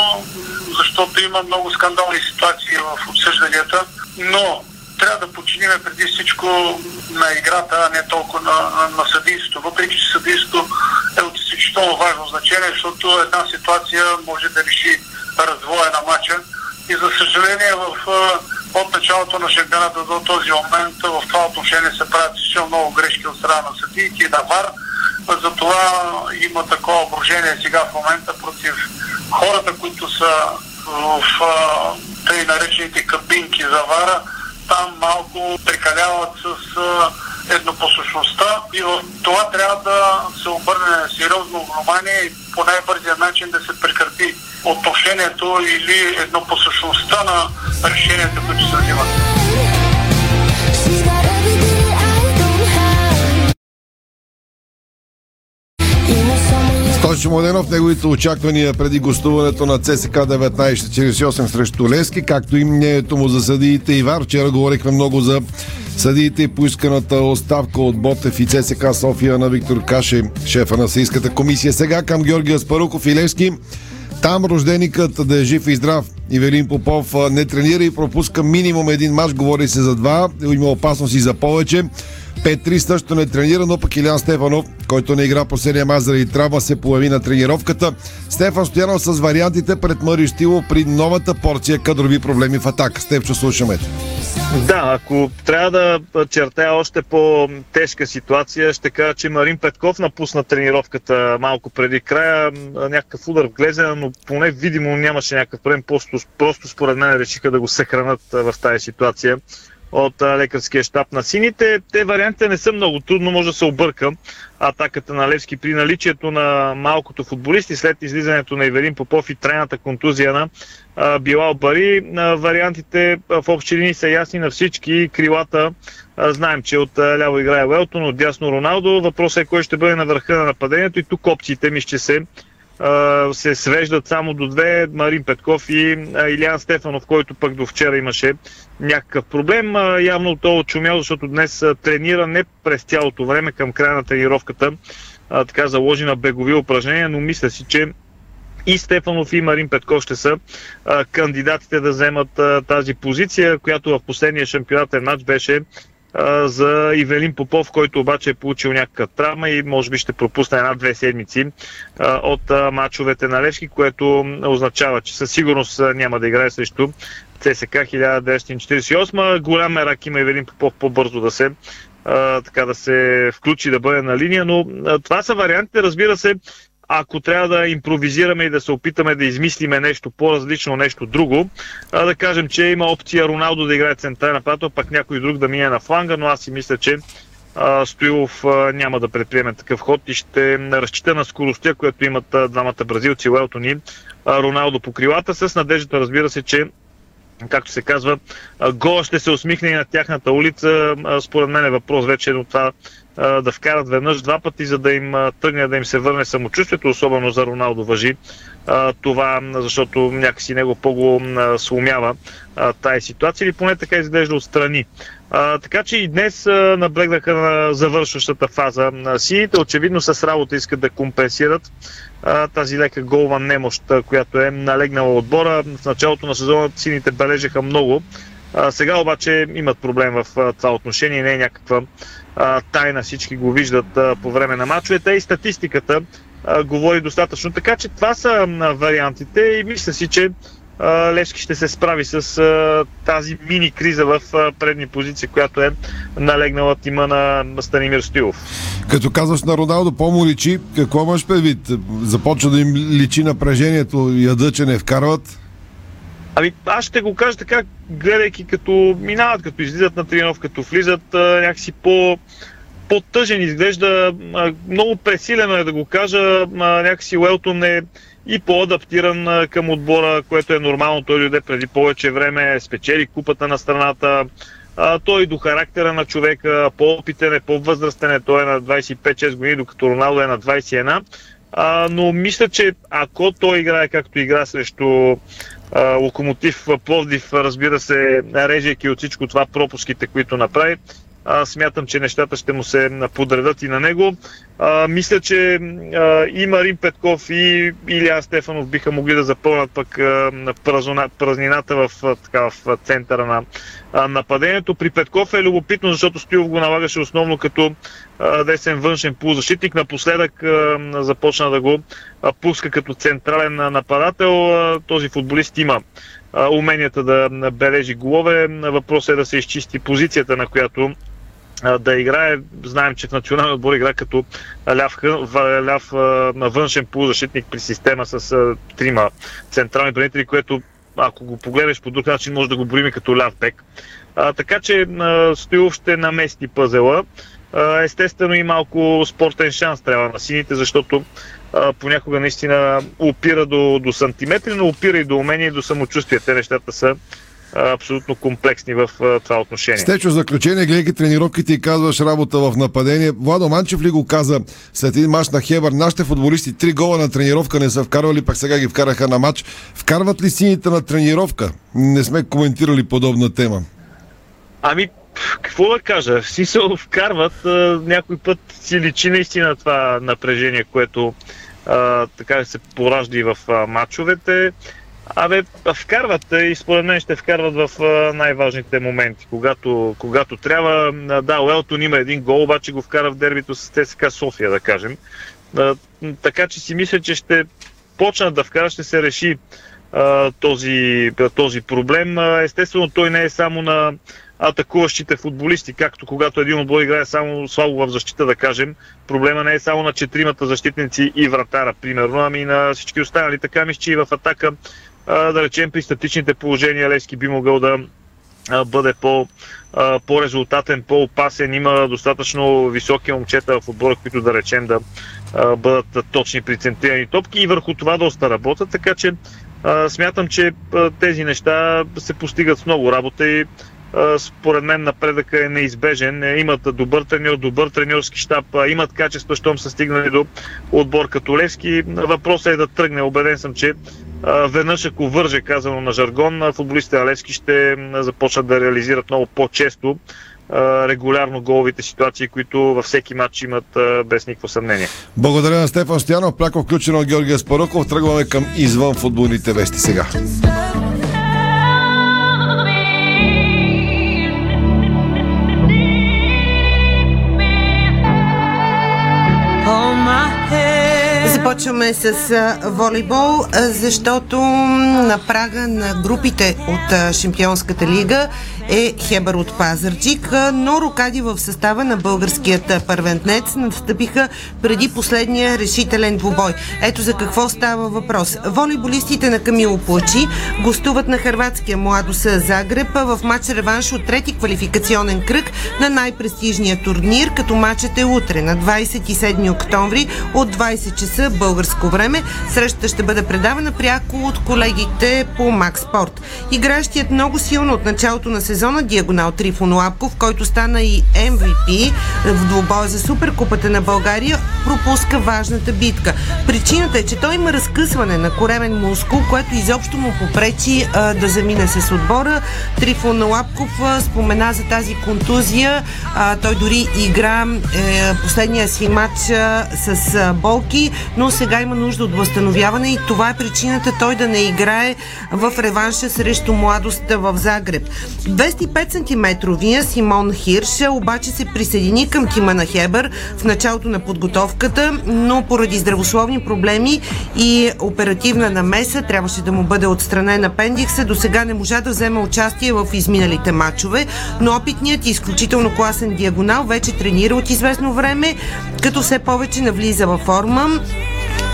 защото има много скандални ситуации в обсъжданията, но трябва да починиме преди всичко на играта, а не толкова на, на, на съдийството. Въпреки, че съдийството е от изключително важно значение, защото една ситуация може да реши развоя на матча. И за съжаление в, от началото на шампионата до този момент в това отношение се правят изключително много грешки от страна на съдиите и на ВАР. Затова има такова обружение сега в момента против хората, които са в тъй наречените кабинки за вара, там малко прекаляват с еднопосочността и в това трябва да се обърне сериозно внимание и по най-бързия начин да се прекрати отношението или еднопосочността на решенията, които се взимат. Младенов, неговите очаквания преди гостуването на ЦСК 1948 срещу Лески, както и мнението му за съдиите Ивар. Вчера говорихме много за съдиите и поисканата оставка от Ботев и ЦСК София на Виктор Каше, шефа на Съийската комисия. Сега към Георгия Спаруков и Левски. Там рожденикът да е жив и здрав. Ивелин Попов не тренира и пропуска минимум един мач. Говори се за два. Има опасност и за повече. Петри също не тренира, но пък Илян Стефанов, който не игра последния мач заради травма, се появи на тренировката. Стефан Стоянов с вариантите пред Мари Штило при новата порция кадрови проблеми в атака. Стефчо, слушаме. Да, ако трябва да чертая още по-тежка ситуация, ще кажа, че Марин Петков напусна тренировката малко преди края. Някакъв удар в глезена, но поне видимо нямаше някакъв проблем. Просто, просто според мен решиха да го съхранат в тази ситуация от лекарския щаб на сините. Те вариантите не са много трудно, може да се обърка атаката на Левски при наличието на малкото футболисти след излизането на Иверин Попов и трайната контузия на Билал Бари. Вариантите в общи линии са ясни на всички. Крилата знаем, че от ляво играе Велтон, от дясно Роналдо. Въпросът е кой ще бъде на върха на нападението и тук опциите ми ще се се свеждат само до две Марин Петков и Илиан Стефанов, който пък до вчера имаше някакъв проблем. Явно той очумял, защото днес тренира не през цялото време към края на тренировката. Така заложи на бегови упражнения, но мисля си, че и Стефанов и Марин Петков ще са кандидатите да вземат тази позиция, която в последния шампионатен матч беше за Ивелин Попов, който обаче е получил някаква травма и може би ще пропусне една-две седмици от а, матчовете на Левски, което означава, че със сигурност няма да играе срещу ЦСК 1948. Голям мерак има Ивелин Попов по-бързо да се така да се включи да бъде на линия, но това са вариантите, разбира се, ако трябва да импровизираме и да се опитаме да измислиме нещо по-различно, нещо друго, а, да кажем, че има опция Роналдо да играе централен нападател, пак някой друг да мине на фланга, но аз си мисля, че Стоилов няма да предприеме такъв ход и ще разчита на скоростта, която имат двамата бразилци, Уелтон и Роналдо по крилата, с надеждата, разбира се, че както се казва, гола ще се усмихне и на тяхната улица. Според мен е въпрос вече от това да вкарат веднъж два пъти, за да им тръгне да им се върне самочувствието, особено за Роналдо въжи това, защото някакси него по-го сломява тази ситуация или поне така изглежда отстрани. А, така че и днес а, наблегнаха на завършващата фаза на сините. Очевидно с работа искат да компенсират а, тази лека голва немощ, която е налегнала отбора. В началото на сезона сините бележеха много. А, сега обаче имат проблем в а, това отношение. Не е някаква тайна. Всички го виждат по време на мачовете и статистиката говори достатъчно. Така че това са вариантите и мисля си, че Левски ще се справи с тази мини криза в предни позиции, която е налегнала тима на Станимир Стоилов. Като казваш на Роналдо, по-му какво имаш предвид? Започва да им личи напрежението, яда, че не вкарват? Ами аз ще го кажа така, гледайки като минават, като излизат на тренировка, като влизат а, някакси по по-тъжен изглежда, а, много пресилено е да го кажа, а, някакси Уелтон е и по-адаптиран към отбора, което е нормално. Той дойде преди повече време, спечели купата на страната. А, той до характера на човека, по-опитен е, по-възрастен е, той е на 25-6 години, докато Роналдо е на 21. А, но мисля, че ако той играе както игра срещу Локомотив Пловдив, разбира се, режейки от всичко това пропуските, които направи, а, смятам, че нещата ще му се подредат и на него. А, мисля, че а, и Марин Петков и Илия Стефанов биха могли да запълнат пък а, празнината в, така, в центъра на а, нападението. При Петков е любопитно, защото Стоилов го налагаше основно като а, десен външен полузащитник. Напоследък а, започна да го а, пуска като централен нападател. Този футболист има уменията да бележи голове. Въпросът е да се изчисти позицията, на която да играе. Знаем, че в националния отбор игра като ляв, ляв външен полузащитник при система с трима централни бранители, което ако го погледнеш по друг начин, може да го броим като ляв бек. А, така че а, Стоилов ще намести пъзела. Естествено и малко спортен шанс трябва на сините, защото понякога наистина опира до, до сантиметри, но опира и до умение и до самочувствие. Те нещата са абсолютно комплексни в това отношение. Стечо, заключение, гледайки тренировките и казваш работа в нападение. Владо Манчев ли го каза след един мач на Хебър? Нашите футболисти три гола на тренировка не са вкарвали, пак сега ги вкараха на матч. Вкарват ли сините на тренировка? Не сме коментирали подобна тема. Ами, какво да кажа? Си се вкарват. някой път си личи наистина това напрежение, което а, така се поражда и в а, матчовете. Абе, вкарват и според мен ще вкарват в най-важните моменти, когато, когато трябва. Да, Уелтон има един гол, обаче го вкара в дербито с ТСК София, да кажем. Така че си мисля, че ще почнат да вкарат, ще се реши този, този проблем. Естествено, той не е само на атакуващите футболисти, както когато един отбор играе само слабо в защита, да кажем. Проблема не е само на четиримата защитници и вратара, примерно, ами на всички останали. Така мисля, че и в атака да речем при статичните положения Левски би могъл да бъде по, по-резултатен, по-опасен. Има достатъчно високи момчета в отбора, които да речем да бъдат точни при центрирани топки и върху това доста работят. Така че смятам, че тези неща се постигат с много работа и според мен напредъка е неизбежен. Е, имат добър треньор, добър треньорски щаб, имат качество, щом са стигнали до отбор като Левски. Въпросът е да тръгне. Обеден съм, че веднъж ако върже казано на жаргон, футболистите на Левски ще започнат да реализират много по-често регулярно головите ситуации, които във всеки матч имат без никакво съмнение. Благодаря на Стефан Стоянов, пряко включен от Георгия Спаруков. Тръгваме към извън футболните вести сега. Започваме с волейбол, защото на прага на групите от Шампионската лига е Хебър от Пазарчик, но рокади в състава на българският първентнец настъпиха преди последния решителен двубой. Ето за какво става въпрос. Волейболистите на Камило Плачи гостуват на хрватския Младоса Загреб в матч реванш от трети квалификационен кръг на най-престижния турнир, като матчът е утре на 27 октомври от 20 часа българско време. Срещата ще бъде предавана пряко от колегите по Макс Спорт. Игращият много силно от началото на сезона Диагонал Трифон Лапков, който стана и MVP в двубой за Суперкупата на България, пропуска важната битка. Причината е, че той има разкъсване на коремен мускул, което изобщо му попречи а, да замине с отбора. Трифон Лапков а, спомена за тази контузия. А, той дори игра е, последния си матч а, с а, болки, но сега има нужда от възстановяване и това е причината той да не играе в реванша срещу младост в Загреб. Две 25-сантиметровия Симон Хирш обаче се присъедини към тима на Хебър в началото на подготовката, но поради здравословни проблеми и оперативна намеса трябваше да му бъде отстранен апендикса. До сега не можа да вземе участие в изминалите матчове, но опитният и изключително класен диагонал вече тренира от известно време, като все повече навлиза във форма.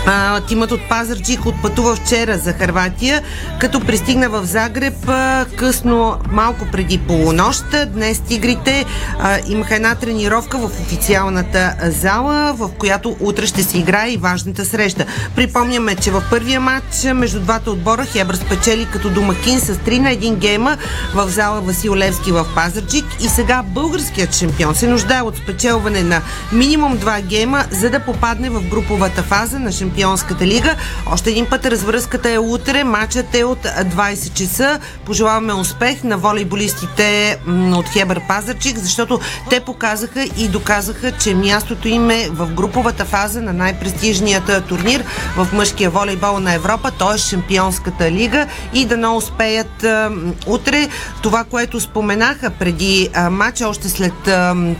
А, тимът от Пазарджик отпътува вчера за Харватия, като пристигна в Загреб а, късно, малко преди полунощ. Днес тигрите а, имаха една тренировка в официалната зала, в която утре ще се играе и важната среща. Припомняме, че в първия матч между двата отбора Хебър спечели като домакин с 3 на 1 гейма в зала Васил Левски в Пазарджик и сега българският шампион се нуждае от спечелване на минимум 2 гейма, за да попадне в груповата фаза на шампион Шампионската лига. Още един път развръзката е утре. Матчът е от 20 часа. Пожелаваме успех на волейболистите от Хебър Пазарчик, защото те показаха и доказаха, че мястото им е в груповата фаза на най-престижният турнир в мъжкия волейбол на Европа, т.е. Шампионската лига и да не успеят утре. Това, което споменаха преди матча, още след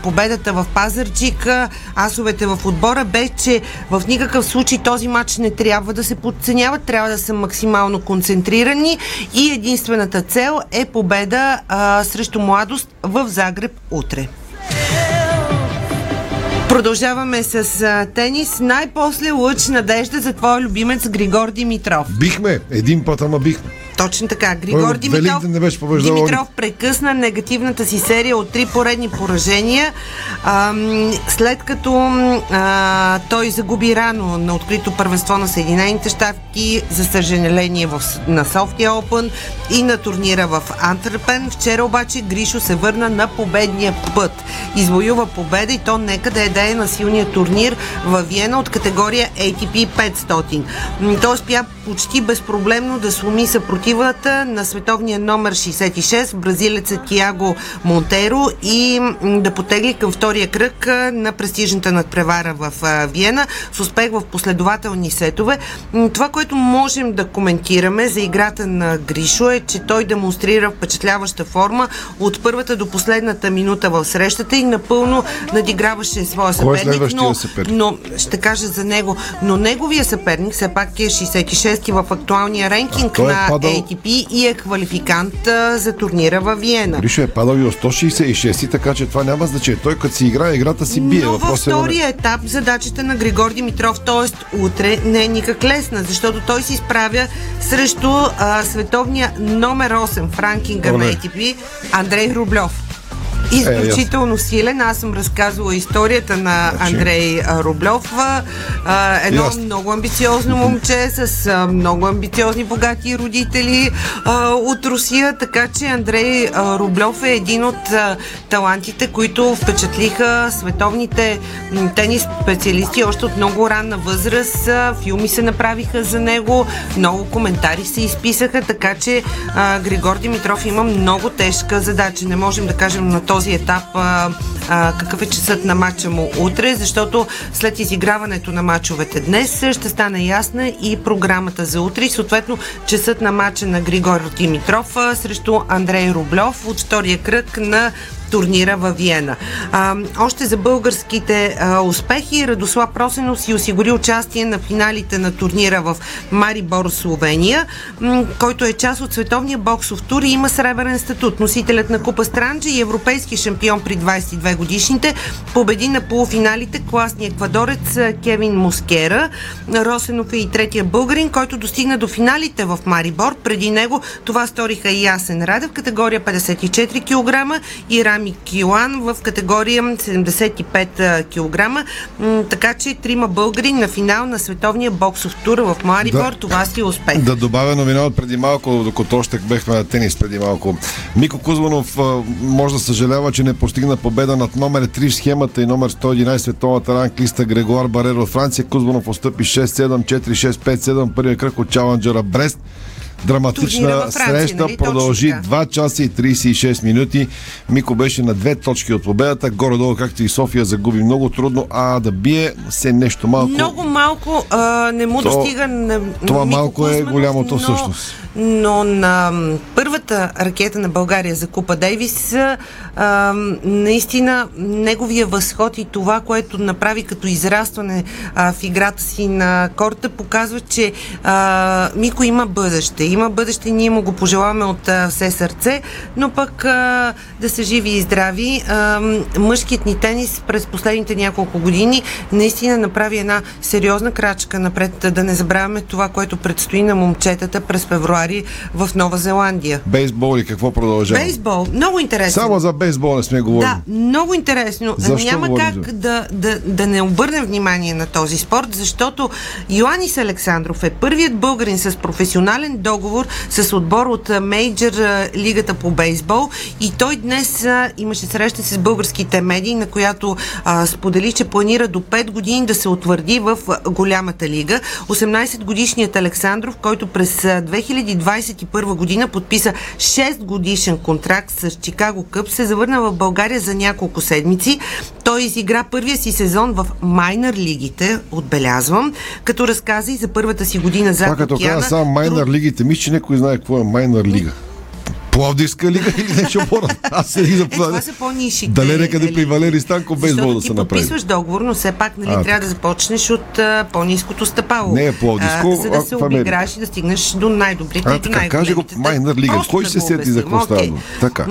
победата в Пазарчик, асовете в отбора, бе, че в никакъв случай този този матч не трябва да се подценяват, трябва да са максимално концентрирани и единствената цел е победа а, срещу младост в Загреб утре. Продължаваме с а, тенис. Най-после лъч надежда за твоя любимец Григор Димитров. Бихме. Един път, ама бихме. Точно така. Григор Димитров, Димитров прекъсна негативната си серия от три поредни поражения, а, след като а, той загуби рано на открито първенство на Съединените щати, за съжаление в, на София Open и на турнира в Антверпен. Вчера обаче Гришо се върна на победния път. Извоюва победа и то нека да е да е на силния турнир в Виена от категория ATP 500. Той успя почти безпроблемно да сломи съпротив съпротивата на световния номер 66, бразилеца Тиаго Монтеро и да потегли към втория кръг на престижната надпревара в Виена с успех в последователни сетове. Това, което можем да коментираме за играта на Гришо е, че той демонстрира впечатляваща форма от първата до последната минута в срещата и напълно надиграваше своя е съперник. Е но, съперник? но ще кажа за него. Но неговия съперник все пак е 66-ти в актуалния ренкинг на падал... ATP и е квалификант а, за турнира във Виена. Гришо е падал и от 166, така че това няма значение. Той като си играе, играта си бие. Но във втория етап задачата на Григор Димитров, т.е. утре, не е никак лесна, защото той се изправя срещу а, световния номер 8 в ранкинга на ATP Андрей Рублев. Изключително силен. Аз съм разказвала историята на значи. Андрей Рублев. Едно yes. много амбициозно момче с много амбициозни богати родители от Русия, така че Андрей Рублев е един от талантите, които впечатлиха световните тенис специалисти още от много ранна възраст. Филми се направиха за него, много коментари се изписаха, така че Григор Димитров има много тежка задача. Не можем да кажем на този този етап а, какъв е часът на матча му утре, защото след изиграването на матчовете днес ще стане ясна и програмата за утре и съответно часът на матча на Григор Димитров срещу Андрей Рублев от втория кръг на турнира във Виена. А, още за българските а, успехи Радослав Просенов си осигури участие на финалите на турнира в Марибор, Словения, м- който е част от световния боксов тур и има сребърен статут. Носителят на Купа Странджа и европейски шампион при 22 годишните победи на полуфиналите класния еквадорец Кевин Москера. Росенов е и третия българин, който достигна до финалите в Марибор. Преди него това сториха и Ясен Радев, категория 54 кг и Рами Килан в категория 75 кг. Така че трима българи на финал на световния боксов тур в Марибор. Да, това си е успех. Да добавя новина от преди малко, докато още бехме на тенис преди малко. Мико Кузманов може да съжалява, че не постигна победа над номер 3 в схемата и номер 111 световната ранглиста Грегуар Бареро от Франция. Кузманов отстъпи 6-7, 4-6, 5-7, първия кръг от Чаланджера Брест. Драматична Франция, среща нали? продължи Точно, 2 часа и 36 минути. Мико беше на две точки от победата. Горе-долу, както и София, загуби много трудно, а да бие се нещо малко. Много малко а, не му То, достига. На, това Мико малко е голямото но, всъщност. Но на първата ракета на България за Купа Дейвис, а, наистина неговия възход и това, което направи като израстване а, в играта си на корта, показва, че а, Мико има бъдеще. Има бъдеще, ние му го пожелаваме от а, все сърце, но пък а, да са живи и здрави. А, мъжкият ни тенис през последните няколко години наистина направи една сериозна крачка напред. Да не забравяме това, което предстои на момчетата през февруари в Нова Зеландия. Бейсбол и какво продължава? Бейсбол, много интересно. Само за бейсбол не сме говорили. Да, много интересно. Защо Няма говорим как да, да, да не обърнем внимание на този спорт, защото Йоанис Александров е първият българин с професионален договор с отбор от мейджор лигата по бейсбол и той днес имаше среща с българските медии, на която а, сподели, че планира до 5 години да се утвърди в голямата лига. 18 годишният Александров, който през 2021 година подписа 6 годишен контракт с Чикаго Къп, се завърна в България за няколко седмици. Той изигра първия си сезон в майнер лигите, отбелязвам, като разказа и за първата си година за Това като каза само майнер лигите, мисля, че някой знае какво е майнер лига. Пловдивска лига или нещо по Аз се за е, това са по-нишите. Дали некъде при Валери Станко бейсбол да се направи. подписваш договор, но все пак нали, а, трябва да започнеш от а, по-ниското стъпало. Не е Пловдивско, а, за да се обиграш и да стигнеш до най-добрите а, и до така, каже го майнер лига. Кой се сети за какво става? Така.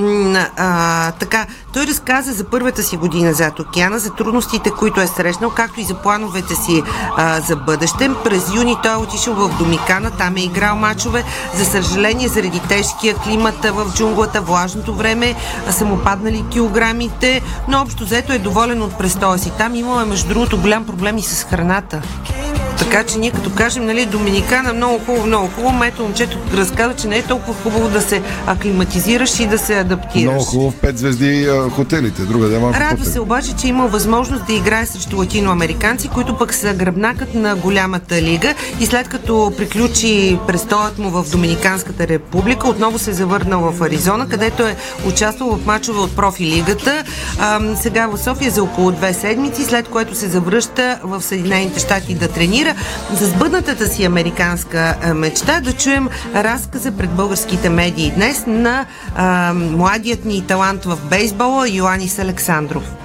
Така. Той разказа за първата си година зад океана, за трудностите, които е срещнал, както и за плановете си а, за бъдеще. През юни той е отишъл в Домикана, там е играл мачове. За съжаление, заради тежкия климат в джунглата, влажното време, са му паднали килограмите, но общо взето е доволен от престоя си. Там имаме, между другото, голям проблем и с храната. Така че ние като кажем, нали, Доминикана много хубаво, много хубаво, мето момчето разказва, че не е толкова хубаво да се аклиматизираш и да се адаптираш. Много хубаво в пет звезди а, хотелите, друга да малко Радва се обаче, че има възможност да играе срещу латиноамериканци, които пък са гръбнакът на голямата лига и след като приключи престоят му в Доминиканската република, отново се е завърнал в Аризона, където е участвал в мачове от профилигата. А, сега в София за около две седмици, след което се завръща в Съединените щати да тренира за сбъднатата си американска мечта. Да чуем разказа пред българските медии днес на а, младият ни талант в бейсбола Йоанис Александров.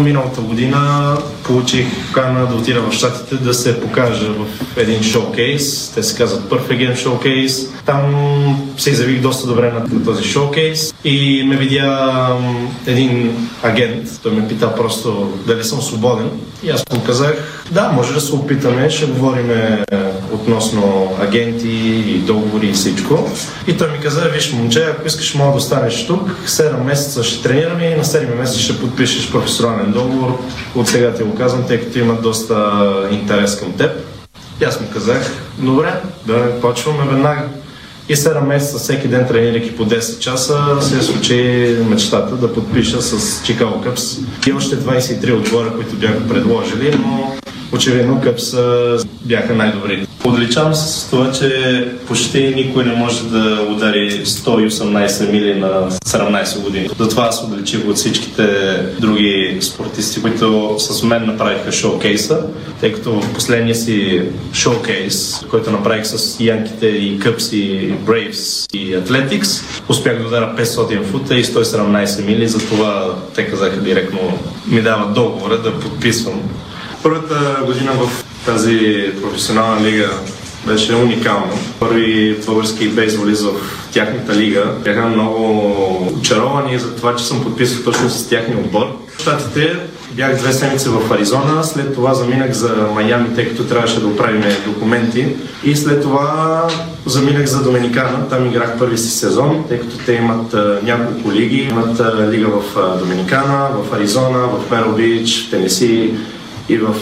Миналата година получих покана да отида в Штатите да се покажа в един шоукейс. Те се казват Perfect Game Showcase. Там се изявих доста добре на този шоукейс и ме видя един агент. Той ме пита просто дали съм свободен. И аз му казах, да, може да се опитаме, ще говорим относно агенти и договори и всичко. И той ми каза, виж момче, ако искаш мога да останеш тук, 7 месеца ще тренираме и на 7 месеца ще подпишеш професионален договор. От сега ти го казвам, тъй като има доста интерес към теб. И аз му казах, добре, да почваме веднага. И 7 месеца всеки ден тренирайки по 10 часа се случи мечтата да подпиша с Чикаго Къпс и още 23 отбора, които бяха предложили, но очевидно Къпс бяха най-добрите. Отличавам се с това, че почти никой не може да удари 118 мили на 17 години. Затова аз отличих от всичките други спортисти, които с мен направиха шоукейса, тъй като в последния си шоукейс, който направих с Янките и Къпси, и Брейвс и Атлетикс, успях да удара 500 фута и 117 мили, затова те казаха директно ми дават договора да подписвам. Първата година в тази професионална лига беше уникално. Първи български бейсболист в тяхната лига. Бяха много очаровани за това, че съм подписал точно с тяхния отбор. Штатите бях две седмици в Аризона, след това заминах за Майами, тъй като трябваше да оправим документи и след това заминах за Доминикана. Там играх първи си сезон, тъй като те имат а, няколко лиги. Имат а, лига в а, Доминикана, в Аризона, в Меро Бич, в Тенеси и в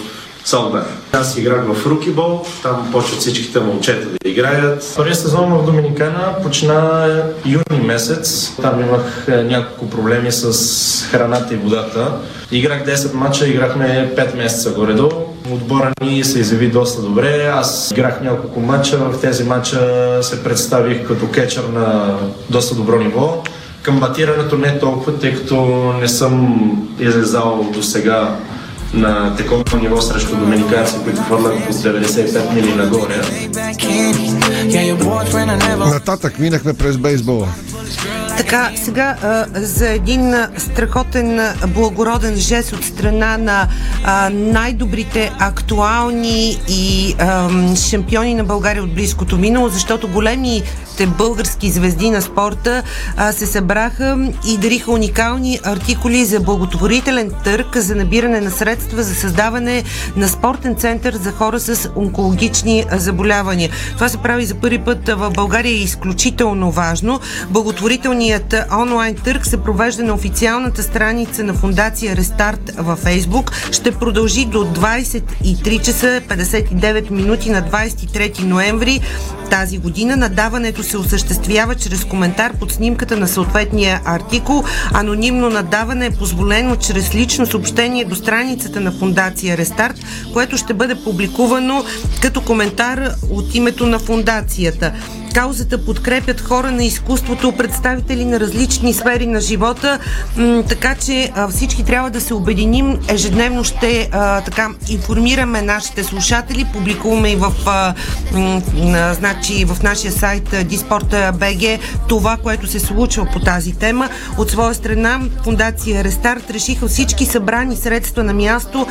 Салбер. Аз играх в Рукибол, там почват всичките момчета да играят. Първият сезон в Доминикана почина юни месец. Там имах е, няколко проблеми с храната и водата. Играх 10 мача, играхме 5 месеца горе-долу. Отбора ни се изяви доста добре. Аз играх няколко мача. В тези мача се представих като кетчър на доста добро ниво. Към батирането не толкова, тъй като не съм излезал до сега на такова ниво срещу доминиканци, които хвърлят от 95 мили нагоре. Нататък минахме през бейсбола. Така, сега а, за един страхотен, благороден жест от страна на а, най-добрите актуални и а, шампиони на България от близкото минало, защото големите български звезди на спорта а, се събраха и дариха уникални артикули за благотворителен търг за набиране на средства за създаване на спортен център за хора с онкологични заболявания. Това се прави за първи път в България е изключително важно. Благотворителният онлайн търг се провежда на официалната страница на фундация Рестарт във Фейсбук. Ще продължи до 23 часа 59 минути на 23 ноември тази година. Надаването се осъществява чрез коментар под снимката на съответния артикул. Анонимно надаване е позволено чрез лично съобщение до страницата на фундация Рестарт, което ще бъде публикувано като коментар от името на фундацията. Каузата подкрепят хора на изкуството, представители на различни сфери на живота, така че всички трябва да се обединим. Ежедневно ще така информираме нашите слушатели, публикуваме и в, значи, в нашия сайт Диспорта.bg това, което се случва по тази тема. От своя страна Фундация Рестарт решиха всички събрани средства на място,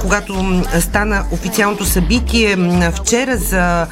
когато стана официалното събитие вчера за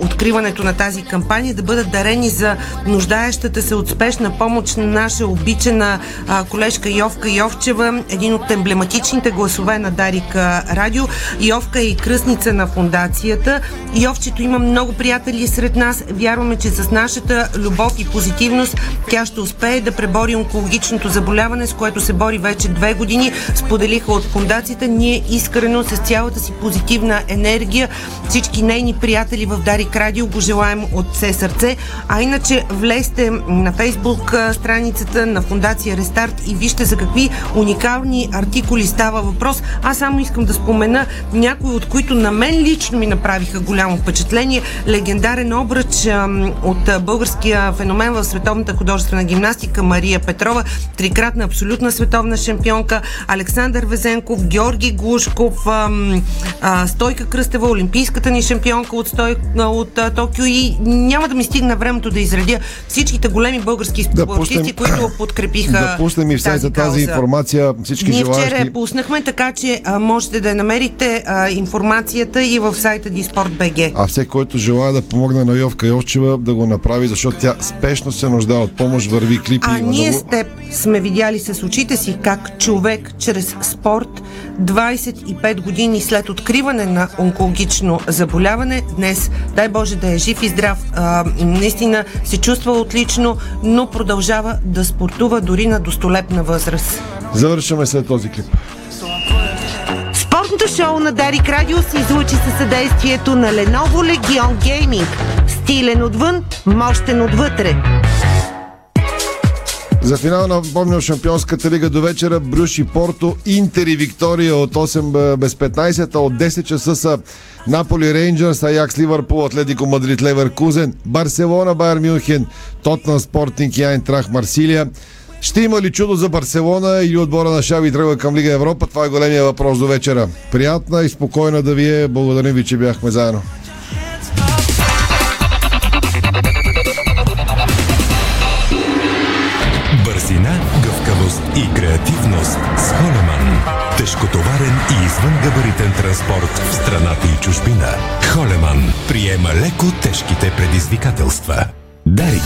откриването на тази кампания да бъдат дарени за нуждаещата се от спешна помощ на наша обичана а, колежка Йовка Йовчева, един от емблематичните гласове на Дарика Радио. Йовка е и кръстница на фундацията. Йовчето има много приятели сред нас. Вярваме, че с нашата любов и позитивност тя ще успее да пребори онкологичното заболяване, с което се бори вече две години. Споделиха от фундацията. Ние искрено с цялата си позитивна енергия всички нейни приятели в Дарик Радио го желаем от все сърце. А иначе влезте на фейсбук страницата на Фундация Рестарт и вижте за какви уникални артикули става въпрос. Аз само искам да спомена някои от които на мен лично ми направиха голямо впечатление. Легендарен обръч от българския феномен в световната художествена гимнастика Мария Петрова, трикратна абсолютна световна шампионка, Александър Везенков, Георги Глушков, Стойка Кръстева, олимпийската ни шампионка от, стой, от Токио и няма да ми стигна времето да изредя всичките големи български спортисти, да които подкрепиха Да пуснем и в сайта тази, тази информация всички Ние желаящи. вчера я пуснахме, така че а, можете да намерите а, информацията и в сайта Диспорт.бг. А всеки, който желая да помогне на Йовка Йовчева, да го направи, защото тя спешно се нуждае от помощ, върви клипи. А ние много... с теб сме видяли с очите си как човек чрез спорт 25 години след откриване на онкологично заболяване, днес, дай Боже да е жив и здрав, а, наистина се чувства отлично, но продължава да спортува дори на достолепна възраст. Завършваме след този клип. Спортното шоу на Дарик Радио се излучи със съдействието на Lenovo Legion Gaming. Стилен отвън, мощен отвътре. За финал напомням Шампионската лига до вечера Брюш и Порто, Интер и Виктория от 8 без 15, а от 10 часа са Наполи Рейнджърс, Аякс Ливърпул, Атлетико Мадрид Леверкузен, Барселона Байер Мюнхен, Тотнам Спортинг и Айнтрах Марсилия. Ще има ли чудо за Барселона или отбора на Шави тръгва към Лига Европа? Това е големия въпрос до вечера. Приятна и спокойна да ви е. Благодарим ви, че бяхме заедно. Тежкотоварен и извънгабаритен транспорт в страната и чужбина. Холеман приема леко тежките предизвикателства. Дарик.